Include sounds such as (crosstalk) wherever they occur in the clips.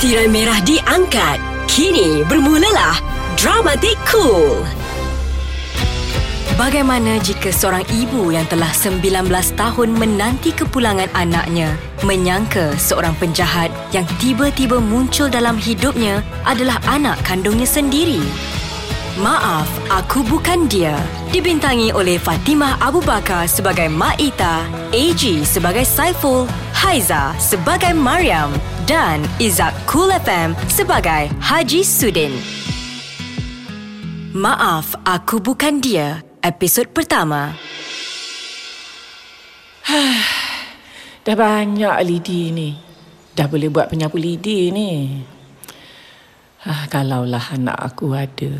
Tirai merah diangkat. Kini bermulalah Dramatik Cool. Bagaimana jika seorang ibu yang telah 19 tahun menanti kepulangan anaknya menyangka seorang penjahat yang tiba-tiba muncul dalam hidupnya adalah anak kandungnya sendiri? Maaf, aku bukan dia. Dibintangi oleh Fatimah Abu Bakar sebagai Mak Ita, AG sebagai Saiful, Haiza sebagai Mariam dan Izak Cool FM sebagai Haji Sudin. Maaf, aku bukan dia. Episod pertama. (sighs) Dah banyak lidi ni. Dah boleh buat penyapu lidi ni. Ah, kalaulah anak aku ada,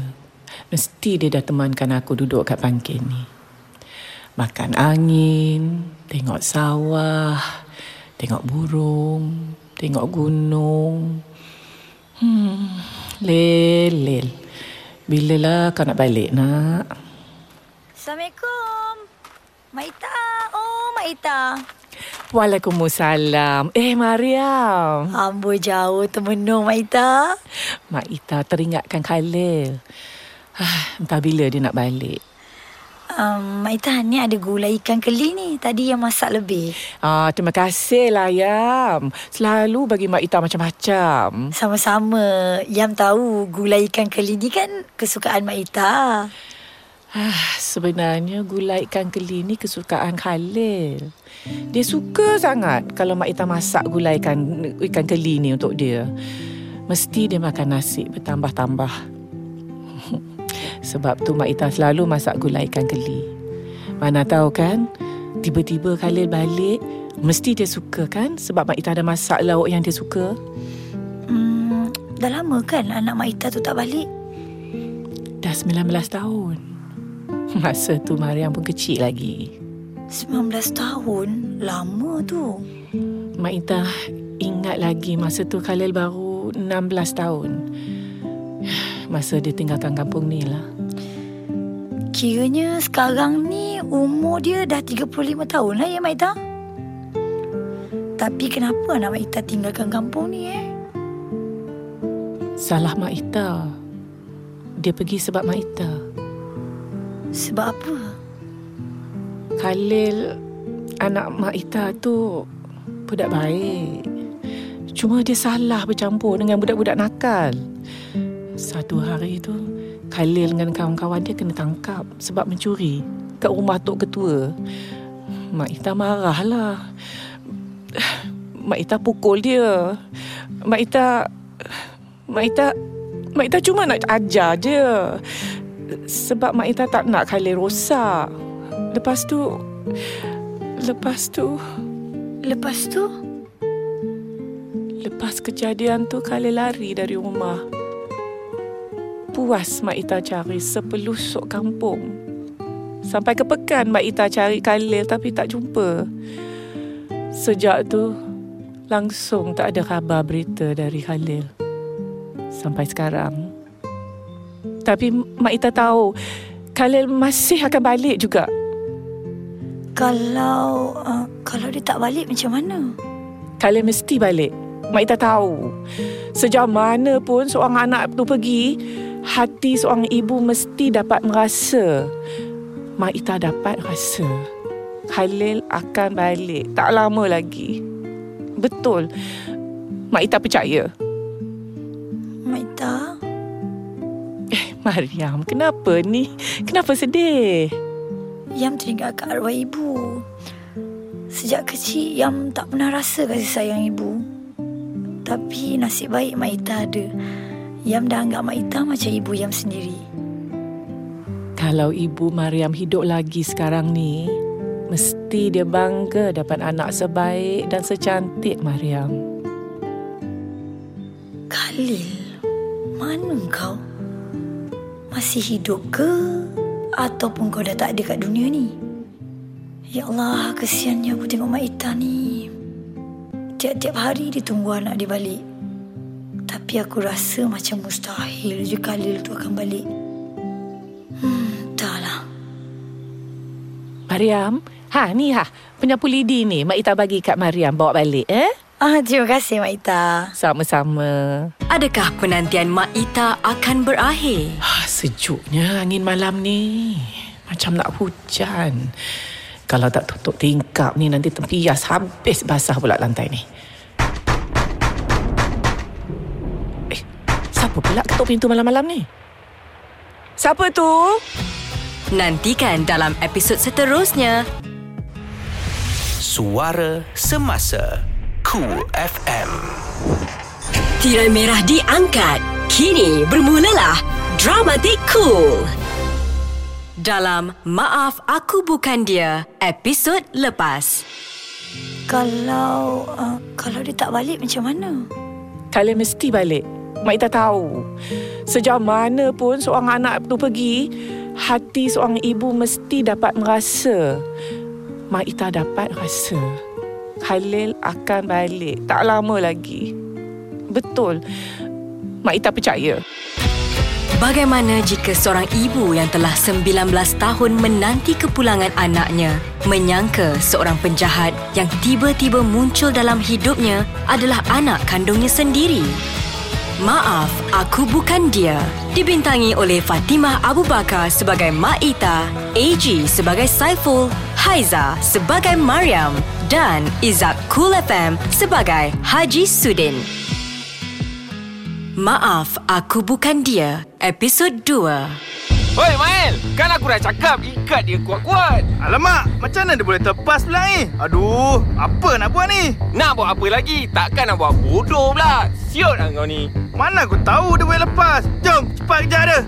mesti dia dah temankan aku duduk kat pangkin ni. Makan angin, tengok sawah, tengok burung, tengok gunung. Hmm, lel, lel. Bilalah kau nak balik nak? Assalamualaikum. Mak Ita. Oh, Mak Ita. Waalaikumsalam. Eh, Mariam. Amboi jauh termenung, Mak Ita. Mak Ita teringatkan Khalil. Ah, entah bila dia nak balik. Um, Mak ni ada gulai ikan keli ni. Tadi yang masak lebih. Ah, terima kasih lah, Yam. Selalu bagi Mak Ita macam-macam. Sama-sama. Yam tahu gulai ikan keli ni kan kesukaan Mak Ita. Ah, sebenarnya gulai ikan keli ni kesukaan Khalil. Dia suka sangat kalau Mak Ita masak gulai ikan, ikan keli ni untuk dia. Mesti dia makan nasi bertambah-tambah. Sebab tu Mak Ita selalu masak gulai ikan keli. Mana tahu kan, tiba-tiba Khalil balik, mesti dia suka kan? Sebab Mak Ita ada masak lauk yang dia suka. Hmm, dah lama kan anak Mak Ita tu tak balik? Dah 19 tahun. Masa tu Mariam pun kecil lagi. 19 tahun? Lama tu. Mak Ita ingat lagi masa tu Khalil baru 16 tahun. Masa dia tinggalkan kampung ni lah. Kiranya sekarang ni umur dia dah 35 tahun lah ya Mak Ita? Tapi kenapa anak Mak Ita tinggalkan kampung ni eh? Salah Mak Ita. Dia pergi sebab Mak Ita. Sebab apa? Khalil, anak Mak Ita tu budak baik. Cuma dia salah bercampur dengan budak-budak nakal. Satu hari tu, Khalil dengan kawan-kawan dia kena tangkap sebab mencuri kat rumah Tok Ketua. Mak Ita marahlah. Mak Ita pukul dia. Mak Ita... Mak Ita... Mak Ita cuma nak ajar je. Sebab Mak Ita tak nak Khalil rosak. Lepas tu... Lepas tu... Lepas tu? Lepas kejadian tu Khalil lari dari rumah. Puas Mak Ita cari sepelusuk kampung. Sampai ke pekan Mak Ita cari Khalil tapi tak jumpa. Sejak tu langsung tak ada khabar berita dari Khalil. Sampai sekarang. Tapi Mak Ita tahu Khalil masih akan balik juga. Kalau uh, kalau dia tak balik macam mana? Khalil mesti balik. Mak Ita tahu. Sejauh mana pun seorang anak tu pergi, hati seorang ibu mesti dapat merasa. Mak Ita dapat rasa. Khalil akan balik. Tak lama lagi. Betul. Mak Ita percaya. Mak Ita? Eh, Mariam, kenapa ni? Kenapa sedih? Yam teringat arwah ibu. Sejak kecil, Yam tak pernah rasa kasih sayang ibu. Tapi nasib baik Mak Ita ada. Yam dah anggap Mak Ita macam ibu Yam sendiri. Kalau ibu Mariam hidup lagi sekarang ni, mesti dia bangga dapat anak sebaik dan secantik Mariam. Khalil, mana kau? Masih hidup ke? Ataupun kau dah tak ada kat dunia ni? Ya Allah, kesiannya aku tengok Mak Ita ni. Tiap-tiap hari dia tunggu anak dia balik. Tapi aku rasa macam mustahil je Khalil tu akan balik. Hmm, entahlah. Mariam, ha ni ha, penyapu lidi ni Mak Ita bagi kat Mariam bawa balik eh. Ah, terima kasih Mak Ita. Sama-sama. Adakah penantian Mak Ita akan berakhir? Ah, sejuknya angin malam ni. Macam nak hujan. Kalau tak tutup tingkap ni nanti tempias habis basah pula lantai ni. Siapa pula ketuk pintu malam-malam ni? Siapa tu? Nantikan dalam episod seterusnya. Suara Semasa Cool FM Tirai merah diangkat. Kini bermulalah Dramatik Cool. Dalam Maaf Aku Bukan Dia, episod lepas. Kalau uh, kalau dia tak balik macam mana? Kalian mesti balik. Mak Ita tahu. Sejauh mana pun seorang anak tu pergi, hati seorang ibu mesti dapat merasa. Mak Ita dapat rasa. Khalil akan balik. Tak lama lagi. Betul. Mak Ita percaya. Bagaimana jika seorang ibu yang telah 19 tahun menanti kepulangan anaknya menyangka seorang penjahat yang tiba-tiba muncul dalam hidupnya adalah anak kandungnya sendiri? Maaf, aku bukan dia. Dibintangi oleh Fatimah Abu Bakar sebagai Mak Ita, AG sebagai Saiful, Haiza sebagai Mariam dan Izak Cool FM sebagai Haji Sudin. Maaf, aku bukan dia. Episod 2. Hoi Mael, kan aku dah cakap ikat dia kuat-kuat. Alamak, macam mana dia boleh terpas pula ni? Aduh, apa nak buat ni? Nak buat apa lagi? Takkan nak buat bodoh pula. Siot lah kau ni. Mana aku tahu dia boleh lepas? Jom, cepat kejar dia.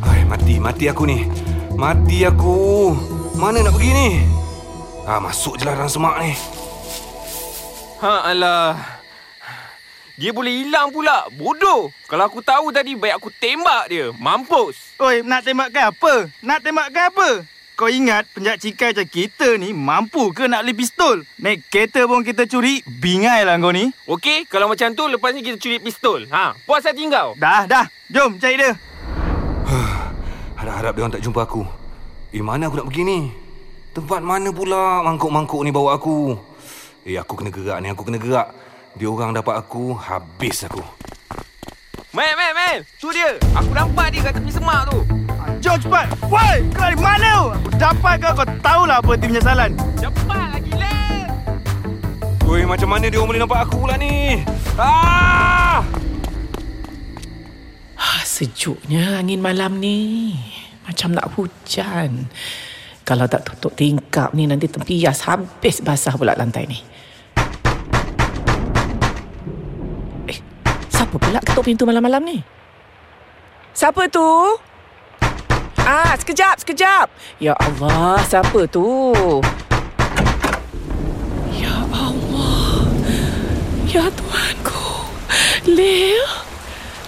Ai, mati, mati aku ni. Mati aku. Mana nak pergi ni? Ah, masuk je lah dalam semak ni. Ha alah. Dia boleh hilang pula. Bodoh. Kalau aku tahu tadi baik aku tembak dia. Mampus. Oi, nak tembakkan apa? Nak tembakkan apa? Kau ingat penjahat cikai macam kita ni mampu ke nak beli pistol? Naik kereta pun kita curi, bingai lah kau ni. Okey, kalau macam tu lepas ni kita curi pistol. Ha, puas hati kau. Dah, dah. Jom cari dia. (sighs) Harap-harap dia orang tak jumpa aku. Eh, mana aku nak pergi ni? Tempat mana pula mangkuk-mangkuk ni bawa aku? Eh, aku kena gerak ni, aku kena gerak. Dia orang dapat aku, habis aku. Mel, Mel, Mel. Tu dia. Aku nampak dia kat tepi semak tu. Ah, Jom cepat. Woi, kau dari mana? Aku dapat kau, kau tahulah apa tim penyesalan. Cepat lagi, Len. Oi, macam mana dia orang boleh nampak aku pula ni? Ah! Ah, sejuknya angin malam ni. Macam nak hujan. Kalau tak tutup tingkap ni nanti tempias habis basah pula lantai ni. Siapa pula ketuk pintu malam-malam ni? Siapa tu? Ah, sekejap, sekejap. Ya Allah, siapa tu? Ya Allah. Ya Tuhanku. Lil.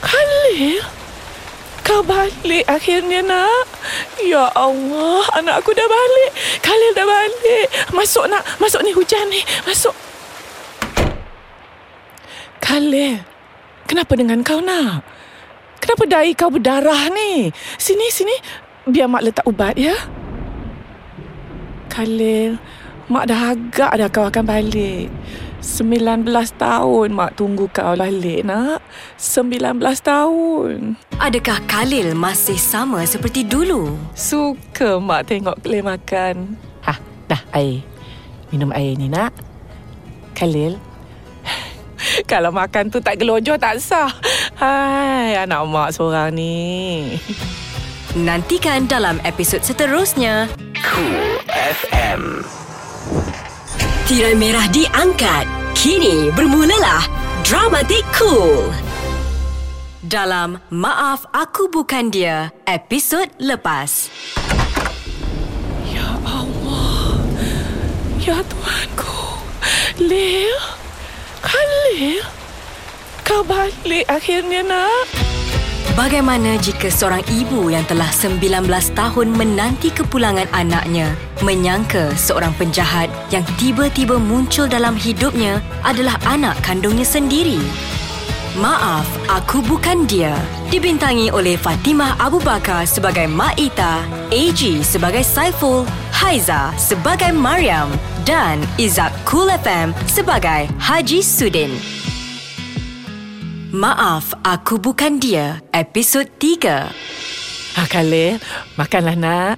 Khalil. Kau balik akhirnya nak. Ya Allah, anak aku dah balik. Khalil dah balik. Masuk nak, masuk ni hujan ni. Masuk. Khalil, kenapa dengan kau nak? Kenapa dahi kau berdarah ni? Sini, sini. Biar mak letak ubat ya. Khalil, mak dah agak dah kau akan balik. 19 tahun mak tunggu kau balik nak. 19 tahun. Adakah Khalil masih sama seperti dulu? Suka mak tengok Khalil makan. Ha, dah air. Minum air ni nak. Khalil. (laughs) Kalau makan tu tak gelojor tak sah. Hai, anak mak seorang ni. Nantikan dalam episod seterusnya. Cool FM Tirai merah diangkat. Kini bermulalah Dramatik Cool. Dalam Maaf Aku Bukan Dia, episod lepas. Ya Allah. Ya Tuhanku. Lil. Khalil. Kau balik akhirnya nak. Bagaimana jika seorang ibu yang telah 19 tahun menanti kepulangan anaknya menyangka seorang penjahat yang tiba-tiba muncul dalam hidupnya adalah anak kandungnya sendiri? Maaf, aku bukan dia. Dibintangi oleh Fatimah Abu Bakar sebagai Mak Ita, AG sebagai Saiful, Haiza sebagai Mariam dan Izak Cool FM sebagai Haji Sudin. Maaf, aku bukan dia. Episod 3. Ha, Khalil, makanlah nak.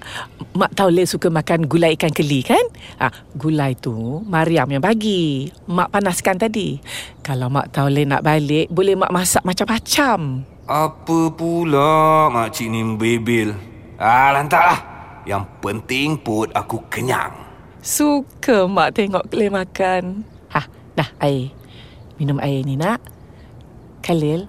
Mak tahu Lil suka makan gulai ikan keli kan? Ha, gulai tu Mariam yang bagi. Mak panaskan tadi. Kalau mak tahu Lil nak balik, boleh mak masak macam-macam. Apa pula makcik ni bebel? Ah, lantaklah. Yang penting pun aku kenyang. Suka mak tengok Khalil makan. Ha, dah air. Minum air ni nak. Khalil,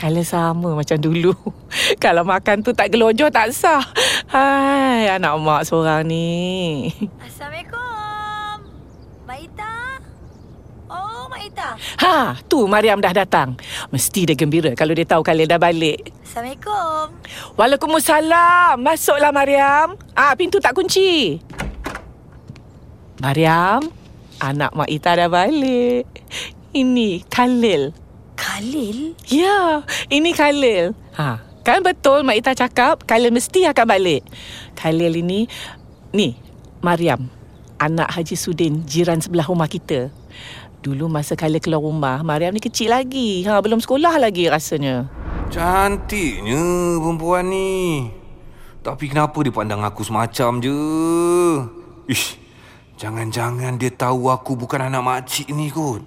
Khalil sama macam dulu. (laughs) Kalau makan tu tak gelonjor tak sah. Hai, anak mak seorang ni. Assalamualaikum. Mak Ita. Oh, Mak Ita. Ha, tu Mariam dah datang. Mesti dia gembira kalau dia tahu Khalil dah balik. Assalamualaikum. Waalaikumsalam. Masuklah Mariam. Ah, pintu tak kunci. Mariam, anak Mak Ita dah balik. Ini Khalil. Khalil? Ya, ini Khalil. Ha, kan betul Mak Ita cakap Khalil mesti akan balik. Khalil ini ni Mariam, anak Haji Sudin, jiran sebelah rumah kita. Dulu masa Khalil keluar rumah, Mariam ni kecil lagi. Ha, belum sekolah lagi rasanya. Cantiknya perempuan ni. Tapi kenapa dia pandang aku semacam je? Ish, jangan-jangan dia tahu aku bukan anak makcik ni kot.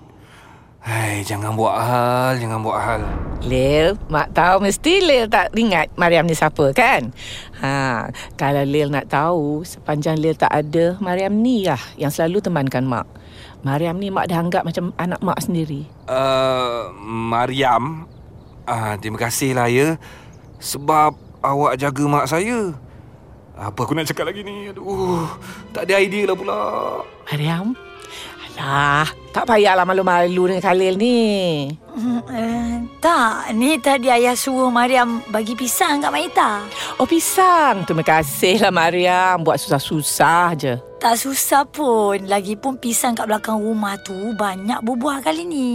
Hai, jangan buat hal, jangan buat hal. Lil, mak tahu mesti Lil tak ingat Mariam ni siapa kan? Ha, kalau Lil nak tahu, sepanjang Lil tak ada, Mariam ni lah yang selalu temankan mak. Mariam ni mak dah anggap macam anak mak sendiri. Uh, Mariam, uh, terima kasih lah ya. Sebab awak jaga mak saya. Apa aku nak cakap lagi ni? Aduh, tak ada idea lah pula. Mariam? Alah, tak payahlah malu-malu dengan Khalil ni. Hmm, uh, tak, ni tadi ayah suruh Mariam bagi pisang kat Mak Ita. Oh, pisang. Terima kasihlah Mariam. Buat susah-susah je. Tak susah pun. Lagipun pisang kat belakang rumah tu banyak berbuah kali ni.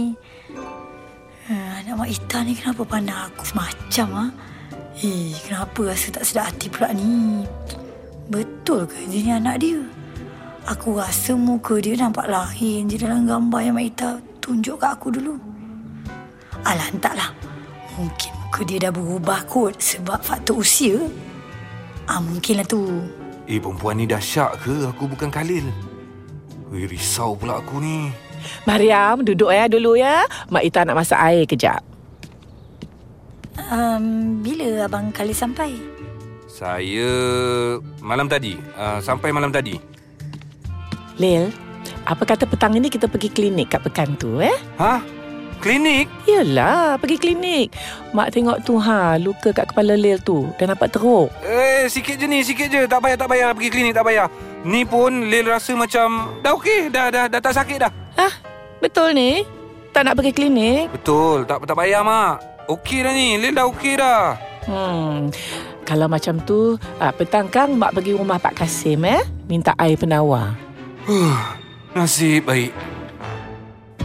Uh, anak Mak Ita ni kenapa pandang aku semacam ha? Eh, kenapa rasa tak sedap hati pula ni? Betul ke dia ni anak dia? Aku rasa muka dia nampak lain je dalam gambar yang Mak Ita tunjuk kat aku dulu. Alah, entahlah. Mungkin muka dia dah berubah kot sebab faktor usia. Ah, mungkinlah tu. Eh, perempuan ni dah syak ke aku bukan Khalil? Weh, risau pula aku ni. Mariam, duduk ya dulu ya. Mak Ita nak masak air kejap. Um, bila Abang Khalil sampai? Saya malam tadi. Uh, sampai malam tadi. Lil, apa kata petang ini kita pergi klinik kat pekan tu eh? Hah? Klinik? Yelah, pergi klinik. Mak tengok tu ha, luka kat kepala Lil tu. Dah nampak teruk. Eh, sikit je ni, sikit je. Tak payah, tak payah pergi klinik, tak payah. Ni pun Lil rasa macam dah okey, dah, dah dah tak sakit dah. Hah? Betul ni? Tak nak pergi klinik? Betul, tak tak payah mak. Okey dah ni, Lil dah okey dah. Hmm. Kalau macam tu, ah, petang kang mak pergi rumah Pak Kasim eh. Minta air penawar. Nasib baik.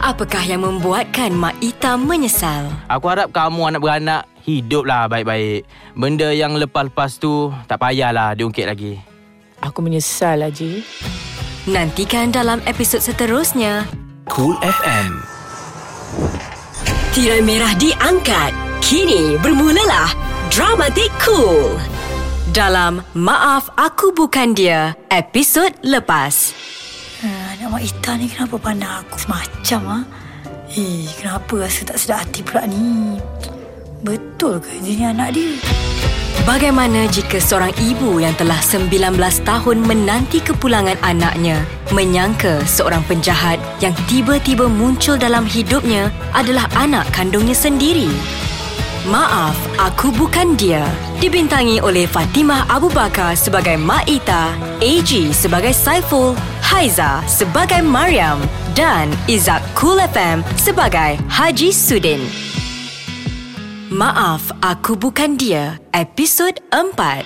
Apakah yang membuatkan Mak Ita menyesal? Aku harap kamu anak beranak hiduplah baik-baik. Benda yang lepas-lepas tu tak payahlah diungkit lagi. Aku menyesal, Haji. Nantikan dalam episod seterusnya. Cool FM. Tirai merah diangkat. Kini bermulalah Dramatik Cool. Dalam Maaf Aku Bukan Dia, episod lepas. Anak Mak Ita ni kenapa pandang aku semacam ha? Eh, kenapa rasa tak sedap hati pula ni? Betul ke dia ni anak dia? Bagaimana jika seorang ibu yang telah 19 tahun menanti kepulangan anaknya menyangka seorang penjahat yang tiba-tiba muncul dalam hidupnya adalah anak kandungnya sendiri? Maaf, aku bukan dia. Dibintangi oleh Fatimah Abu Bakar sebagai Mak Ita, AG sebagai Saiful, Haiza sebagai Mariam dan Izak Cool FM sebagai Haji Sudin. Maaf, aku bukan dia. Episod 4.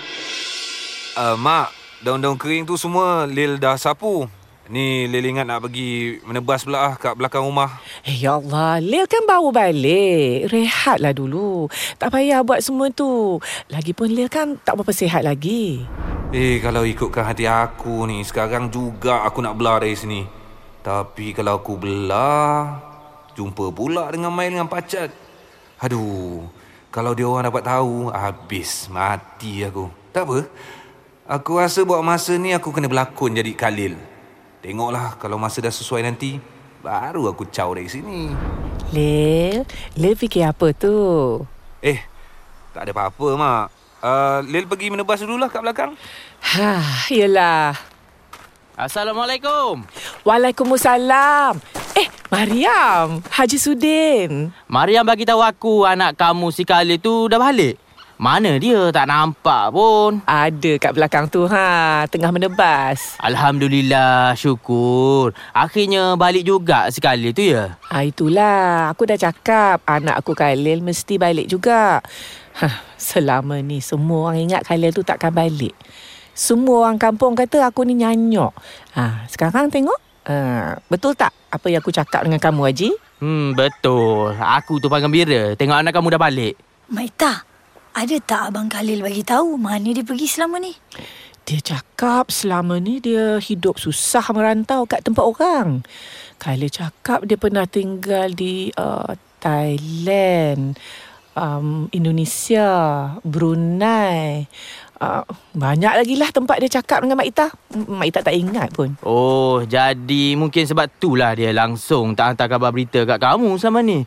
Uh, mak, daun-daun kering tu semua Lil dah sapu. Ni Lil ingat nak pergi menebas pula ah kat belakang rumah. Eh, ya Allah. Lil kan baru balik. Rehatlah dulu. Tak payah buat semua tu. Lagipun Lil kan tak berapa sihat lagi. Eh, kalau ikutkan hati aku ni, sekarang juga aku nak belah dari sini. Tapi kalau aku belah, jumpa pula dengan Mail dengan Pacat. Aduh, kalau dia orang dapat tahu, habis mati aku. Tak apa. Aku rasa buat masa ni aku kena berlakon jadi Khalil. Tengoklah kalau masa dah sesuai nanti, baru aku caw dari sini. Lil, Lil fikir apa tu? Eh, tak ada apa-apa, Mak. Uh, Lil pergi menebas dululah kat belakang. Ha, yelah. Assalamualaikum. Waalaikumsalam. Eh, Mariam, Haji Sudin. Mariam bagi tahu aku anak kamu si Khalil tu dah balik. Mana dia? Tak nampak pun. Ada kat belakang tu ha, tengah menebas. Alhamdulillah, syukur. Akhirnya balik juga si Khalil tu ya. Ah itulah, aku dah cakap anak aku Khalil mesti balik juga. Hah, selama ni semua orang ingat Khalil tu takkan balik. Semua orang kampung kata aku ni nyanyok. Ha, sekarang tengok. Ha, betul tak apa yang aku cakap dengan kamu Haji? Hmm, betul. Aku tu paling gembira tengok anak kamu dah balik. Mak Ita, ada tak Abang Khalil bagi tahu mana dia pergi selama ni? Dia cakap selama ni dia hidup susah merantau kat tempat orang. Khalil cakap dia pernah tinggal di uh, Thailand, um, Indonesia, Brunei. Uh, banyak lagi lah tempat dia cakap dengan Mak Ita. Mak Ita tak ingat pun. Oh, jadi mungkin sebab itulah dia langsung tak hantar khabar berita kat kamu sama ni.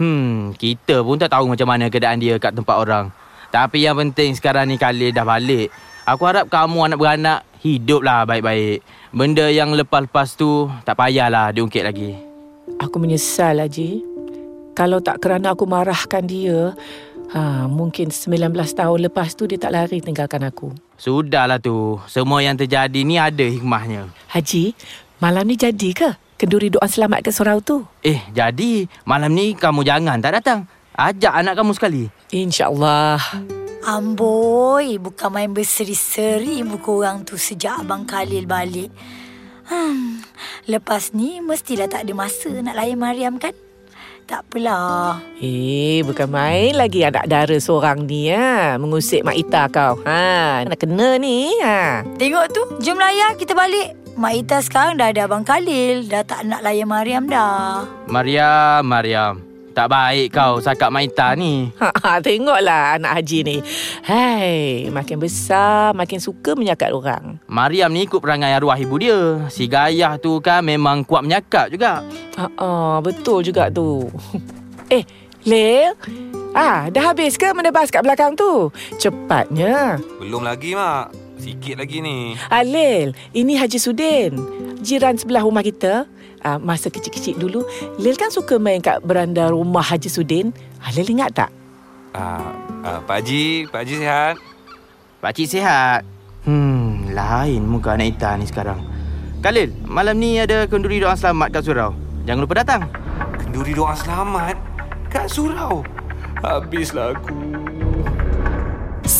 Hmm, kita pun tak tahu macam mana keadaan dia kat tempat orang. Tapi yang penting sekarang ni Khalil dah balik. Aku harap kamu anak beranak hiduplah baik-baik. Benda yang lepas-lepas tu tak payahlah diungkit lagi. Aku menyesal Haji. Kalau tak kerana aku marahkan dia, ha, mungkin 19 tahun lepas tu dia tak lari tinggalkan aku. Sudahlah tu. Semua yang terjadi ni ada hikmahnya. Haji, malam ni jadi ke kenduri doa selamat ke surau tu? Eh, jadi malam ni kamu jangan tak datang. Ajak anak kamu sekali. InsyaAllah. Amboi, bukan main berseri-seri buku orang tu sejak Abang Khalil balik. Hmm, lepas ni mestilah tak ada masa nak layan Mariam kan? Tak apalah. Eh, bukan main lagi anak dara seorang ni ha. Mengusik Mak Ita kau. Ha, nak kena ni. Ha. Tengok tu, jom layan kita balik. Mak Ita sekarang dah ada Abang Khalil. Dah tak nak layan Mariam dah. Mariam, Mariam. Tak baik kau cakap Maita ni. Ha, ha, tengoklah anak Haji ni. Hai, makin besar, makin suka menyakat orang. Mariam ni ikut perangai arwah ibu dia. Si Gayah tu kan memang kuat menyakap juga. Ha, ha, betul juga tu. eh, Lil. Ah, dah habis ke menebas kat belakang tu? Cepatnya. Belum lagi, Mak. Sikit lagi ni. Ah, Lil, ini Haji Sudin. Jiran sebelah rumah kita. Ah, masa kecil-kecil dulu, Lil kan suka main kat beranda rumah Haji Sudin. Ah, Lil ingat tak? Ah, ah, Pak Haji, Pak Haji sihat? Pakcik sihat. Hmm, lain muka anak Ita ni sekarang. Khalil, malam ni ada kenduri doa selamat kat surau. Jangan lupa datang. Kenduri doa selamat kat surau. Habislah aku.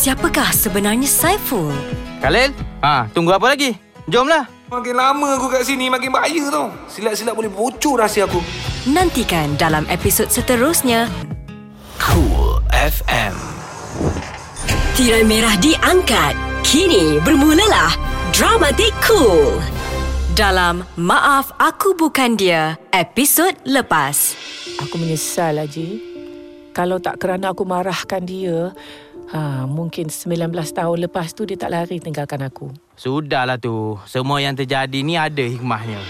Siapakah sebenarnya Saiful? Khalil, ha, tunggu apa lagi? Jomlah. Makin lama aku kat sini, makin bahaya tau. Silap-silap boleh bocor rahsia aku. Nantikan dalam episod seterusnya. Cool FM. Tirai merah diangkat. Kini bermulalah Dramatik Cool. Dalam Maaf Aku Bukan Dia, episod lepas. Aku menyesal, Haji. Kalau tak kerana aku marahkan dia, ha, mungkin 19 tahun lepas tu dia tak lari tinggalkan aku. Sudahlah tu. Semua yang terjadi ni ada hikmahnya.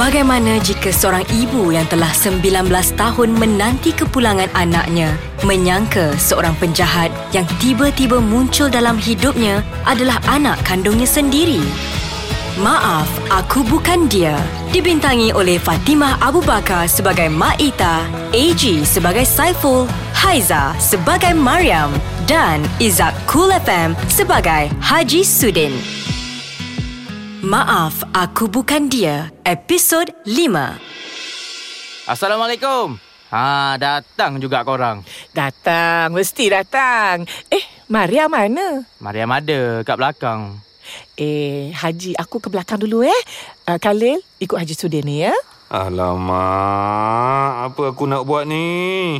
Bagaimana jika seorang ibu yang telah 19 tahun menanti kepulangan anaknya menyangka seorang penjahat yang tiba-tiba muncul dalam hidupnya adalah anak kandungnya sendiri? Maaf, aku bukan dia. Dibintangi oleh Fatimah Abu Bakar sebagai Mak Ita, AG sebagai Saiful, Haiza sebagai Mariam dan Izak Cool FM sebagai Haji Sudin. Maaf, aku bukan dia. Episod 5. Assalamualaikum. Ha, datang juga korang. Datang, mesti datang. Eh, Maria mana? Mariam ada kat belakang. Eh, Haji, aku ke belakang dulu eh. Uh, Khalil, ikut Haji Sudin ni ya. Alamak, apa aku nak buat ni?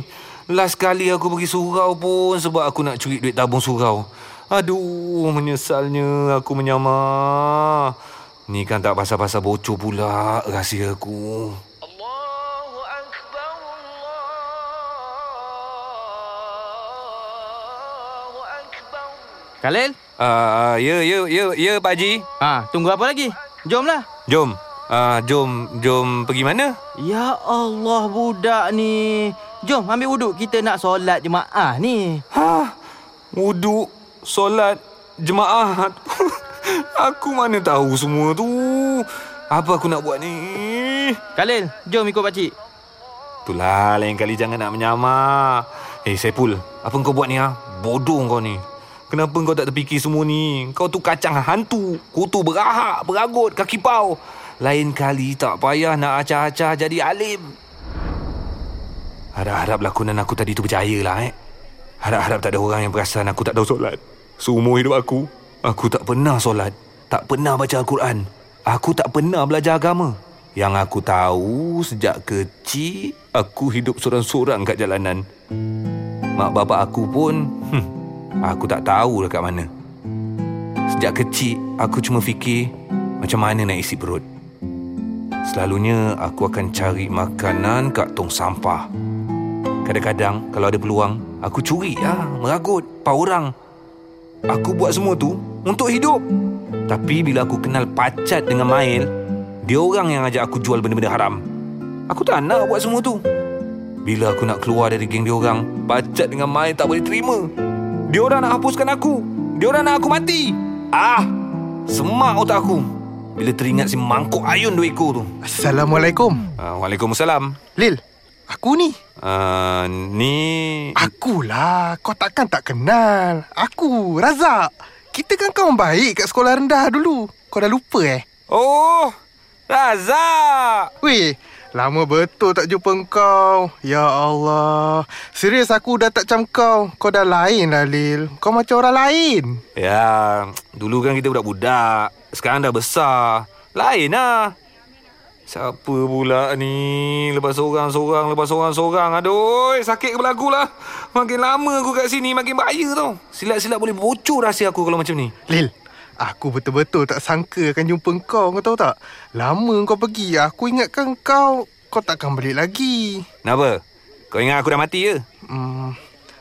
Last kali aku pergi surau pun sebab aku nak curi duit tabung surau. Aduh, menyesalnya aku menyamar. Ni kan tak pasal-pasal bocor pula rahsia aku. Khalil? Ah, uh, ya, ya, ya, ya, Pak Haji. Ha, tunggu apa lagi? Jomlah. Jom. Ah, uh, jom, jom pergi mana? Ya Allah, budak ni. Jom ambil wuduk. Kita nak solat jemaah ni. Ha? Wuduk, solat, jemaah. (laughs) aku mana tahu semua tu. Apa aku nak buat ni? Khalil, jom ikut pakcik. Itulah lain kali jangan nak menyamar. Eh, hey, Saipul, apa kau buat ni ha? Bodoh kau ni. Kenapa kau tak terfikir semua ni? Kau tu kacang hantu. Kutu berahak, beragut, kaki pau. Lain kali tak payah nak acah-acah jadi alim. Harap-harap lakonan aku tadi tu berjaya lah eh. Harap-harap tak ada orang yang perasan aku tak tahu solat. Seumur hidup aku, aku tak pernah solat. Tak pernah baca Al-Quran. Aku tak pernah belajar agama. Yang aku tahu sejak kecil, aku hidup seorang-seorang kat jalanan. Mak bapak aku pun, hmm, Aku tak tahu kat mana. Sejak kecil, aku cuma fikir macam mana nak isi perut. Selalunya, aku akan cari makanan kat tong sampah. Kadang-kadang, kalau ada peluang, aku curi lah, meragut, pau orang. Aku buat semua tu untuk hidup. Tapi bila aku kenal pacat dengan Mail, dia orang yang ajak aku jual benda-benda haram. Aku tak nak buat semua tu. Bila aku nak keluar dari geng dia orang, pacat dengan Mail tak boleh terima. Dia orang nak hapuskan aku. Dia orang nak aku mati. Ah, semak otak aku. Bila teringat si mangkuk ayun dua ekor tu. Assalamualaikum. Uh, Waalaikumsalam. Lil, aku ni. Uh, ni... Akulah. Kau takkan tak kenal. Aku, Razak. Kita kan kawan baik kat sekolah rendah dulu. Kau dah lupa eh? Oh, Razak. Weh, Lama betul tak jumpa kau. Ya Allah. Serius aku dah tak macam kau. Kau dah lain lah, Lil. Kau macam orang lain. Ya, dulu kan kita budak-budak. Sekarang dah besar. Lain lah. Siapa pula ni? Lepas seorang-seorang, lepas seorang-seorang. Aduh, sakit kepala aku lah. Makin lama aku kat sini, makin bahaya tau. Silat-silat boleh bocor rahsia aku kalau macam ni. Lil, Aku betul-betul tak sangka akan jumpa kau, kau tahu tak? Lama kau pergi, aku ingatkan kau, kau takkan balik lagi. Kenapa? Kau ingat aku dah mati ke? Hmm,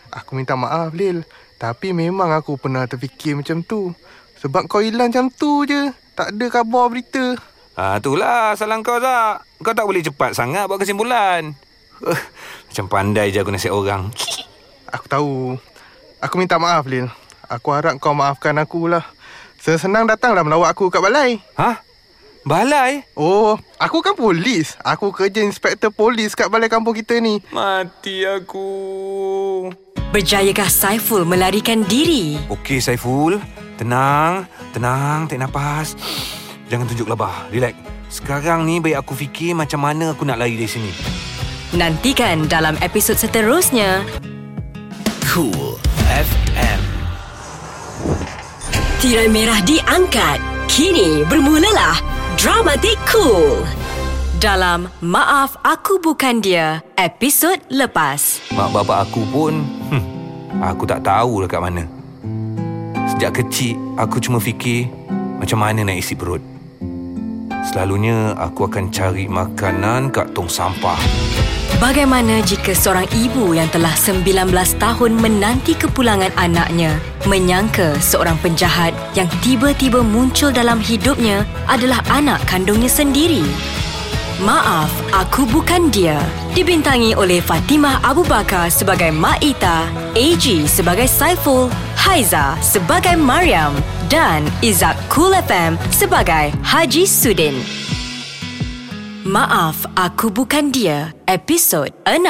aku minta maaf, Lil. Tapi memang aku pernah terfikir macam tu. Sebab kau hilang macam tu je. Tak ada khabar berita. Ah, itulah salah kau, Zak. Kau tak boleh cepat sangat buat kesimpulan. Uh, macam pandai je aku nasihat orang. (laughs) Aku tahu. Aku minta maaf, Lil. Aku harap kau maafkan aku lah. Senang-senang datanglah melawat aku kat balai. Ha? Balai? Oh, aku kan polis. Aku kerja inspektor polis kat balai kampung kita ni. Mati aku. Berjayakah Saiful melarikan diri? Okey Saiful, tenang, tenang, tarik nafas. Jangan tunjuk lebah, relax. Sekarang ni baik aku fikir macam mana aku nak lari dari sini. Nantikan dalam episod seterusnya. Cool FM. Tirai merah diangkat. Kini bermulalah Dramatik Cool. Dalam Maaf Aku Bukan Dia, episod lepas. Mak bapak aku pun, hmm, aku tak tahu dekat mana. Sejak kecil, aku cuma fikir macam mana nak isi perut. Selalunya, aku akan cari makanan kat tong sampah. Bagaimana jika seorang ibu yang telah 19 tahun menanti kepulangan anaknya menyangka seorang penjahat yang tiba-tiba muncul dalam hidupnya adalah anak kandungnya sendiri? Maaf, aku bukan dia. Dibintangi oleh Fatimah Abu Bakar sebagai Mak Ita, AG sebagai Saiful, Haiza sebagai Mariam dan Izak Cool FM sebagai Haji Sudin. Maaf, aku bukan dia. Episod 6.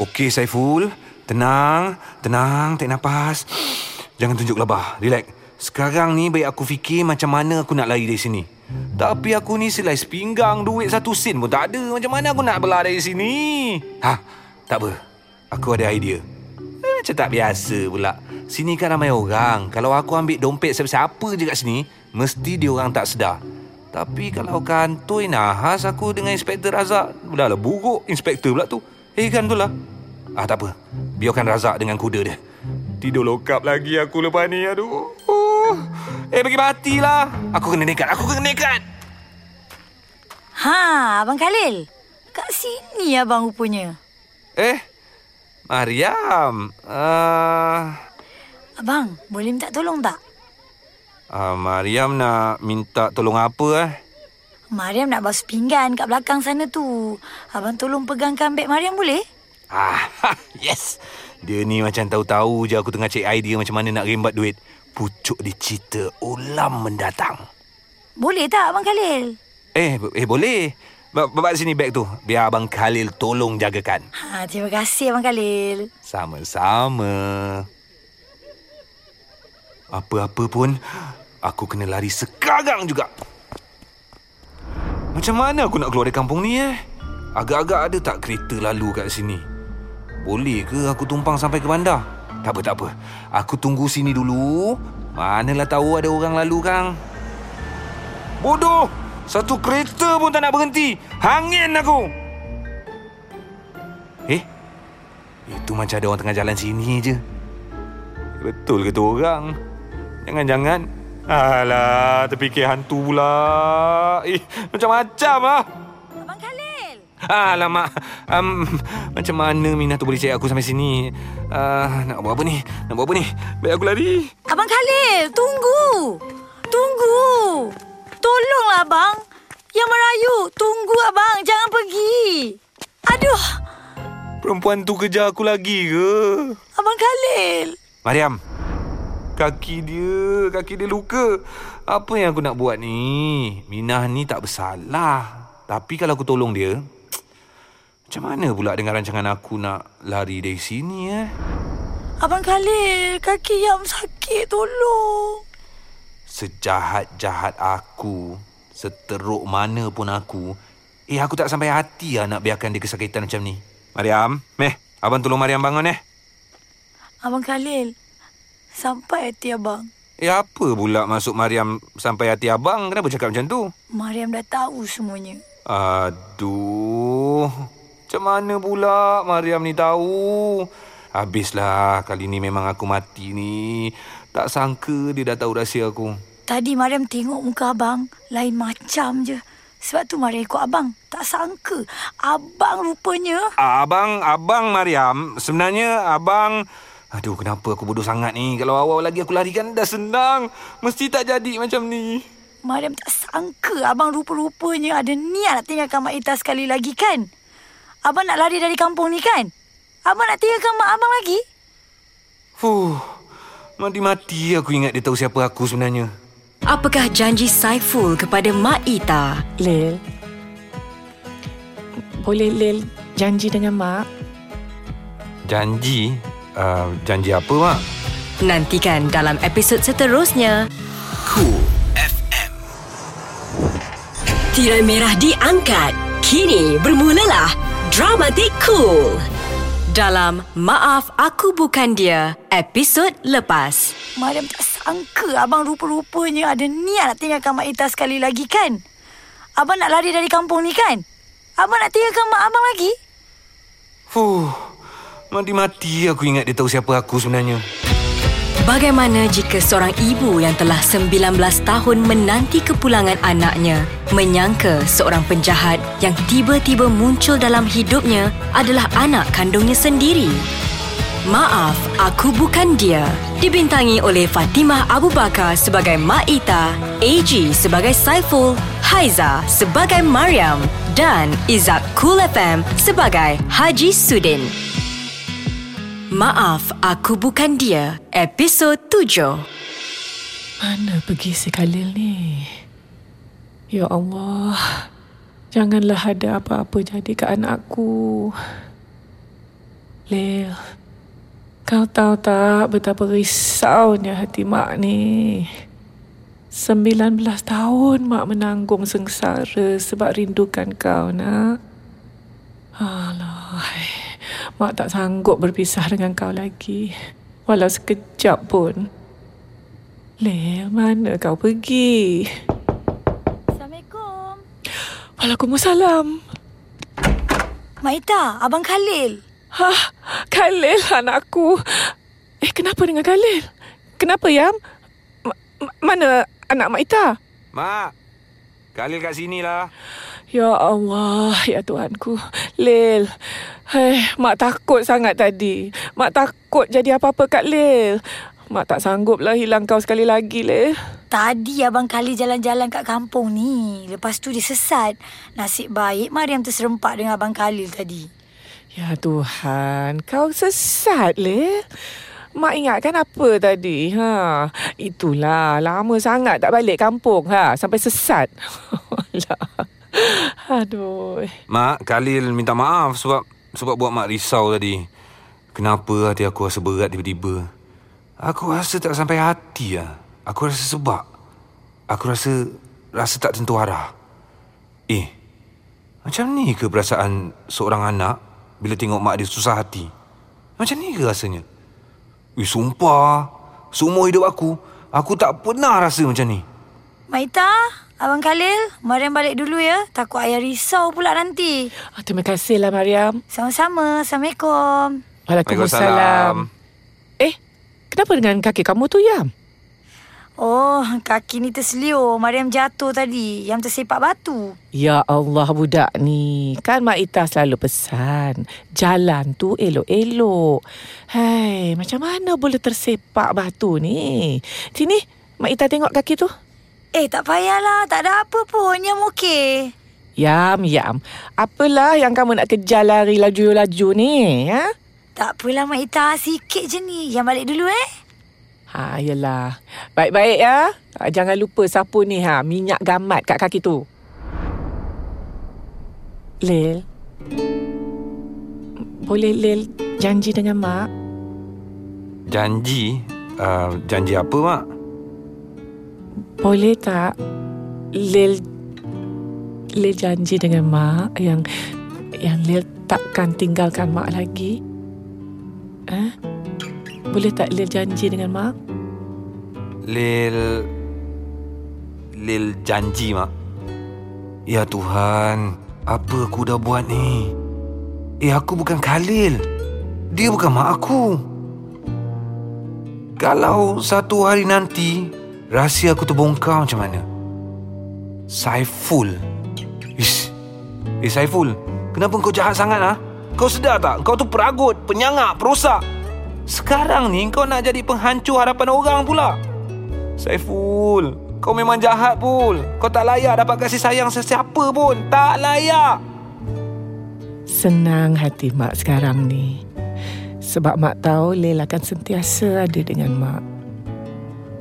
Okey Saiful, tenang, tenang, tarik nafas. Jangan tunjuk lebah, relax. Sekarang ni baik aku fikir macam mana aku nak lari dari sini. Tapi aku ni selai sepinggang duit satu sen pun tak ada. Macam mana aku nak belah dari sini? Ha, tak apa. Aku ada idea. Macam tak biasa pula. Sini kan ramai orang. Kalau aku ambil dompet siapa-siapa je kat sini, mesti dia orang tak sedar. Tapi kalau kantoi nahas aku dengan Inspektor Razak, dah lah buruk Inspektor pula tu. Eh kan tu lah. Ah tak apa. Biarkan Razak dengan kuda dia. Tidur lokap lagi aku lepas ni. Aduh. Eh, bagi matilah. Aku kena nekat. Aku kena nekat. Ha, Abang Khalil. Kat sini abang rupanya. Eh, Mariam. Uh, Abang, boleh minta tolong tak? uh, Mariam nak minta tolong apa eh? Mariam nak basuh pinggan kat belakang sana tu. Abang tolong pegangkan beg Mariam boleh? Ah, (laughs) yes. Dia ni macam tahu-tahu je aku tengah cek idea macam mana nak rembat duit. Pucuk dia cerita ulam mendatang. Boleh tak Abang Khalil? Eh, eh boleh. Ba- Bawa sini beg tu. Biar Abang Khalil tolong jagakan. Ha, terima kasih Abang Khalil. Sama-sama. Apa-apa pun, aku kena lari sekarang juga. Macam mana aku nak keluar dari kampung ni eh? Agak-agak ada tak kereta lalu kat sini? Boleh ke aku tumpang sampai ke bandar? Tak apa, tak apa. Aku tunggu sini dulu. Manalah tahu ada orang lalu, Kang. Bodoh! Satu kereta pun tak nak berhenti. Hangin aku! Eh? Itu macam ada orang tengah jalan sini je. Betul ke tu orang? Jangan-jangan. Alah, terfikir hantu pula. Eh, macam-macam lah. Abang Khalil. Alamak. Um, macam mana Minah tu boleh cek aku sampai sini? Uh, nak buat apa ni? Nak buat apa ni? Baik aku lari. Abang Khalil, tunggu. Tunggu. Tolonglah abang. Yang merayu, tunggu abang. Jangan pergi. Aduh, Perempuan tu kejar aku lagi ke? Abang Khalil. Mariam. Kaki dia, kaki dia luka. Apa yang aku nak buat ni? Minah ni tak bersalah. Tapi kalau aku tolong dia, macam mana pula dengan rancangan aku nak lari dari sini eh? Abang Khalil, kaki Yam sakit. Tolong. Sejahat-jahat aku, seteruk mana pun aku, eh aku tak sampai hati lah nak biarkan dia kesakitan macam ni. Mariam, meh, abang tolong Mariam bangun eh. Abang Khalil, sampai hati abang. Eh apa pula masuk Mariam sampai hati abang? Kenapa cakap macam tu? Mariam dah tahu semuanya. Aduh. Macam mana pula Mariam ni tahu? Habislah kali ni memang aku mati ni. Tak sangka dia dah tahu rahsia aku. Tadi Mariam tengok muka abang, lain macam je. Sebab tu Mariam ikut abang. Tak sangka. Abang rupanya. Abang, abang Mariam, sebenarnya abang... Aduh, kenapa aku bodoh sangat ni? Kalau awal lagi aku larikan dah senang. Mesti tak jadi macam ni. Mariam tak sangka abang rupa-rupanya ada niat nak tinggalkan Mak Ita sekali lagi kan? Abang nak lari dari kampung ni kan? Abang nak tinggalkan mak abang lagi? Fuh, mati-mati aku ingat dia tahu siapa aku sebenarnya. Apakah janji Saiful kepada Mak Ita? Lil. Boleh Lil janji dengan Mak? Janji? Uh, janji apa, Mak? Nantikan dalam episod seterusnya. Cool FM. Tirai merah diangkat. Kini bermulalah Dramatik Cool. Dalam Maaf Aku Bukan Dia, episod lepas. Mariam tak sangka abang rupa-rupanya ada niat nak tinggalkan Mak Ita sekali lagi kan? Abang nak lari dari kampung ni kan? Abang nak tinggalkan mak abang lagi? Fuh, mati-mati aku ingat dia tahu siapa aku sebenarnya. Bagaimana jika seorang ibu yang telah 19 tahun menanti kepulangan anaknya menyangka seorang penjahat yang tiba-tiba muncul dalam hidupnya adalah anak kandungnya sendiri? Maaf, aku bukan dia. Dibintangi oleh Fatimah Abu Bakar sebagai Mak Ita, AG sebagai Saiful, Haiza sebagai Mariam dan Izak Cool FM sebagai Haji Sudin. Maaf, aku bukan dia. Episod 7. Mana pergi si Khalil ni? Ya Allah. Janganlah ada apa-apa jadi ke anakku. Lil. Kau tahu tak betapa risaunya hati mak ni. 19 tahun mak menanggung sengsara sebab rindukan kau nak. Alah. Mak tak sanggup berpisah dengan kau lagi. Walau sekejap pun. Lel, mana kau pergi? Assalamualaikum. Waalaikumsalam. Mak Ita, Abang Khalil. Hah, Khalil anakku. Eh, kenapa dengan Khalil? Kenapa, Yam? Ma- ma- mana anak Mak Ita? Mak, Khalil kat sini lah. Ya Allah, ya Tuhanku. Lil, hei, Mak takut sangat tadi. Mak takut jadi apa-apa kat Lil. Mak tak sanggup lah hilang kau sekali lagi, Lil. Tadi Abang Khalil jalan-jalan kat kampung ni. Lepas tu dia sesat. Nasib baik Mariam terserempak dengan Abang Khalil tadi. Ya Tuhan, kau sesat, Lil. Mak ingatkan apa tadi? Ha, itulah lama sangat tak balik kampung ha sampai sesat. (laughs) Aduh. Mak, Khalil minta maaf sebab sebab buat mak risau tadi. Kenapa hati aku rasa berat tiba-tiba? Aku rasa tak sampai hati lah. Aku rasa sebab. Aku rasa rasa tak tentu arah. Eh, macam ni ke perasaan seorang anak bila tengok mak dia susah hati? Macam ni ke rasanya? Eh, sumpah. Seumur hidup aku, aku tak pernah rasa macam ni. Mak Ita, Abang Khalil, Mariam balik dulu ya. Takut ayah risau pula nanti. Ah, terima kasihlah Mariam. Sama-sama. Assalamualaikum. Waalaikumsalam. Eh, kenapa dengan kaki kamu tu, Yam? Oh, kaki ni terseliur. Mariam jatuh tadi. Yang tersepak batu. Ya Allah budak ni Kan Mak Ita selalu pesan Jalan tu elok-elok Hai, macam mana boleh tersepak batu ni Sini Mak Ita tengok kaki tu Eh, tak payahlah. Tak ada apa pun. Yang okey. Yam, yam Apalah yang kamu nak kejar lari laju-laju ni ha? Tak apalah Mak Ita. Sikit je ni. Yang balik dulu eh. Ha, yelah. Baik-baik ya. Ha, Jangan lupa sapu ni ha Minyak gamat kat kaki tu. Lil. Boleh Lil janji dengan Mak? Janji? Uh, janji apa, Mak? Boleh tak Lil Lil janji dengan Mak Yang Yang Lil takkan tinggalkan Mak lagi? Eh Boleh tak Lil janji dengan Mak Lil... Lil janji, Mak. Ya Tuhan, apa aku dah buat ni? Eh, aku bukan Khalil. Dia bukan mak aku. Kalau satu hari nanti, rahsia aku terbongkar macam mana? Saiful. Ish. Eh, Saiful, kenapa kau jahat sangat, ha? Kau sedar tak? Kau tu peragut, penyangak, perosak. Sekarang ni kau nak jadi penghancur harapan orang pula. Saiful, kau memang jahat pul. Kau tak layak dapat kasih sayang sesiapa pun. Tak layak. Senang hati Mak sekarang ni Sebab Mak tahu Lil akan sentiasa ada dengan Mak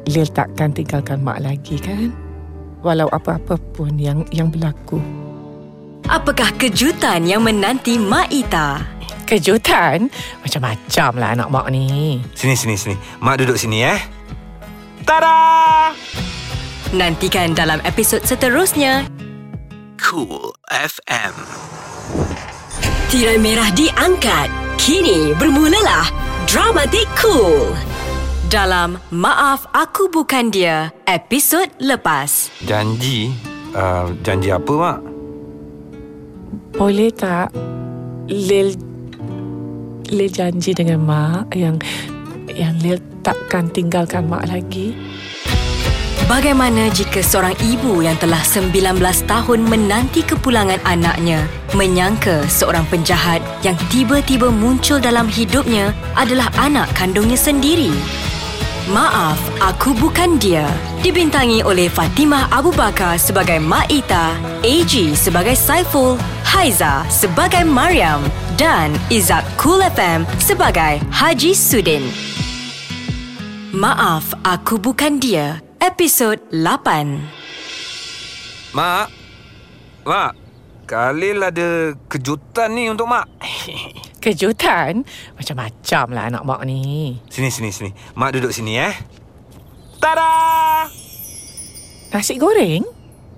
Lil takkan tinggalkan Mak lagi kan Walau apa-apa pun yang yang berlaku Apakah kejutan yang menanti Mak Ita? Kejutan? Macam-macam lah anak Mak ni Sini, sini, sini. Mak duduk sini eh. Tada! Nantikan dalam episod seterusnya. Cool FM. Tirai merah diangkat. Kini bermulalah Dramatik Cool. Dalam Maaf Aku Bukan Dia, episod lepas. Janji? Uh, janji apa, Mak? Boleh tak Lil Lil janji dengan Mak Yang Yang Lil takkan tinggalkan Mak lagi Bagaimana jika seorang ibu yang telah 19 tahun menanti kepulangan anaknya menyangka seorang penjahat yang tiba-tiba muncul dalam hidupnya adalah anak kandungnya sendiri? Maaf, aku bukan dia. Dibintangi oleh Fatimah Abu Bakar sebagai Mak Ita, AG sebagai Saiful, Haiza sebagai Mariam dan Izak Cool FM sebagai Haji Sudin. Maaf, aku bukan dia. Episod 8. Mak? Mak? Khalil ada kejutan ni untuk Mak. (laughs) Kejutan? Macam-macam lah anak Mak ni Sini, sini, sini. Mak duduk sini eh. Tada! Nasi goreng?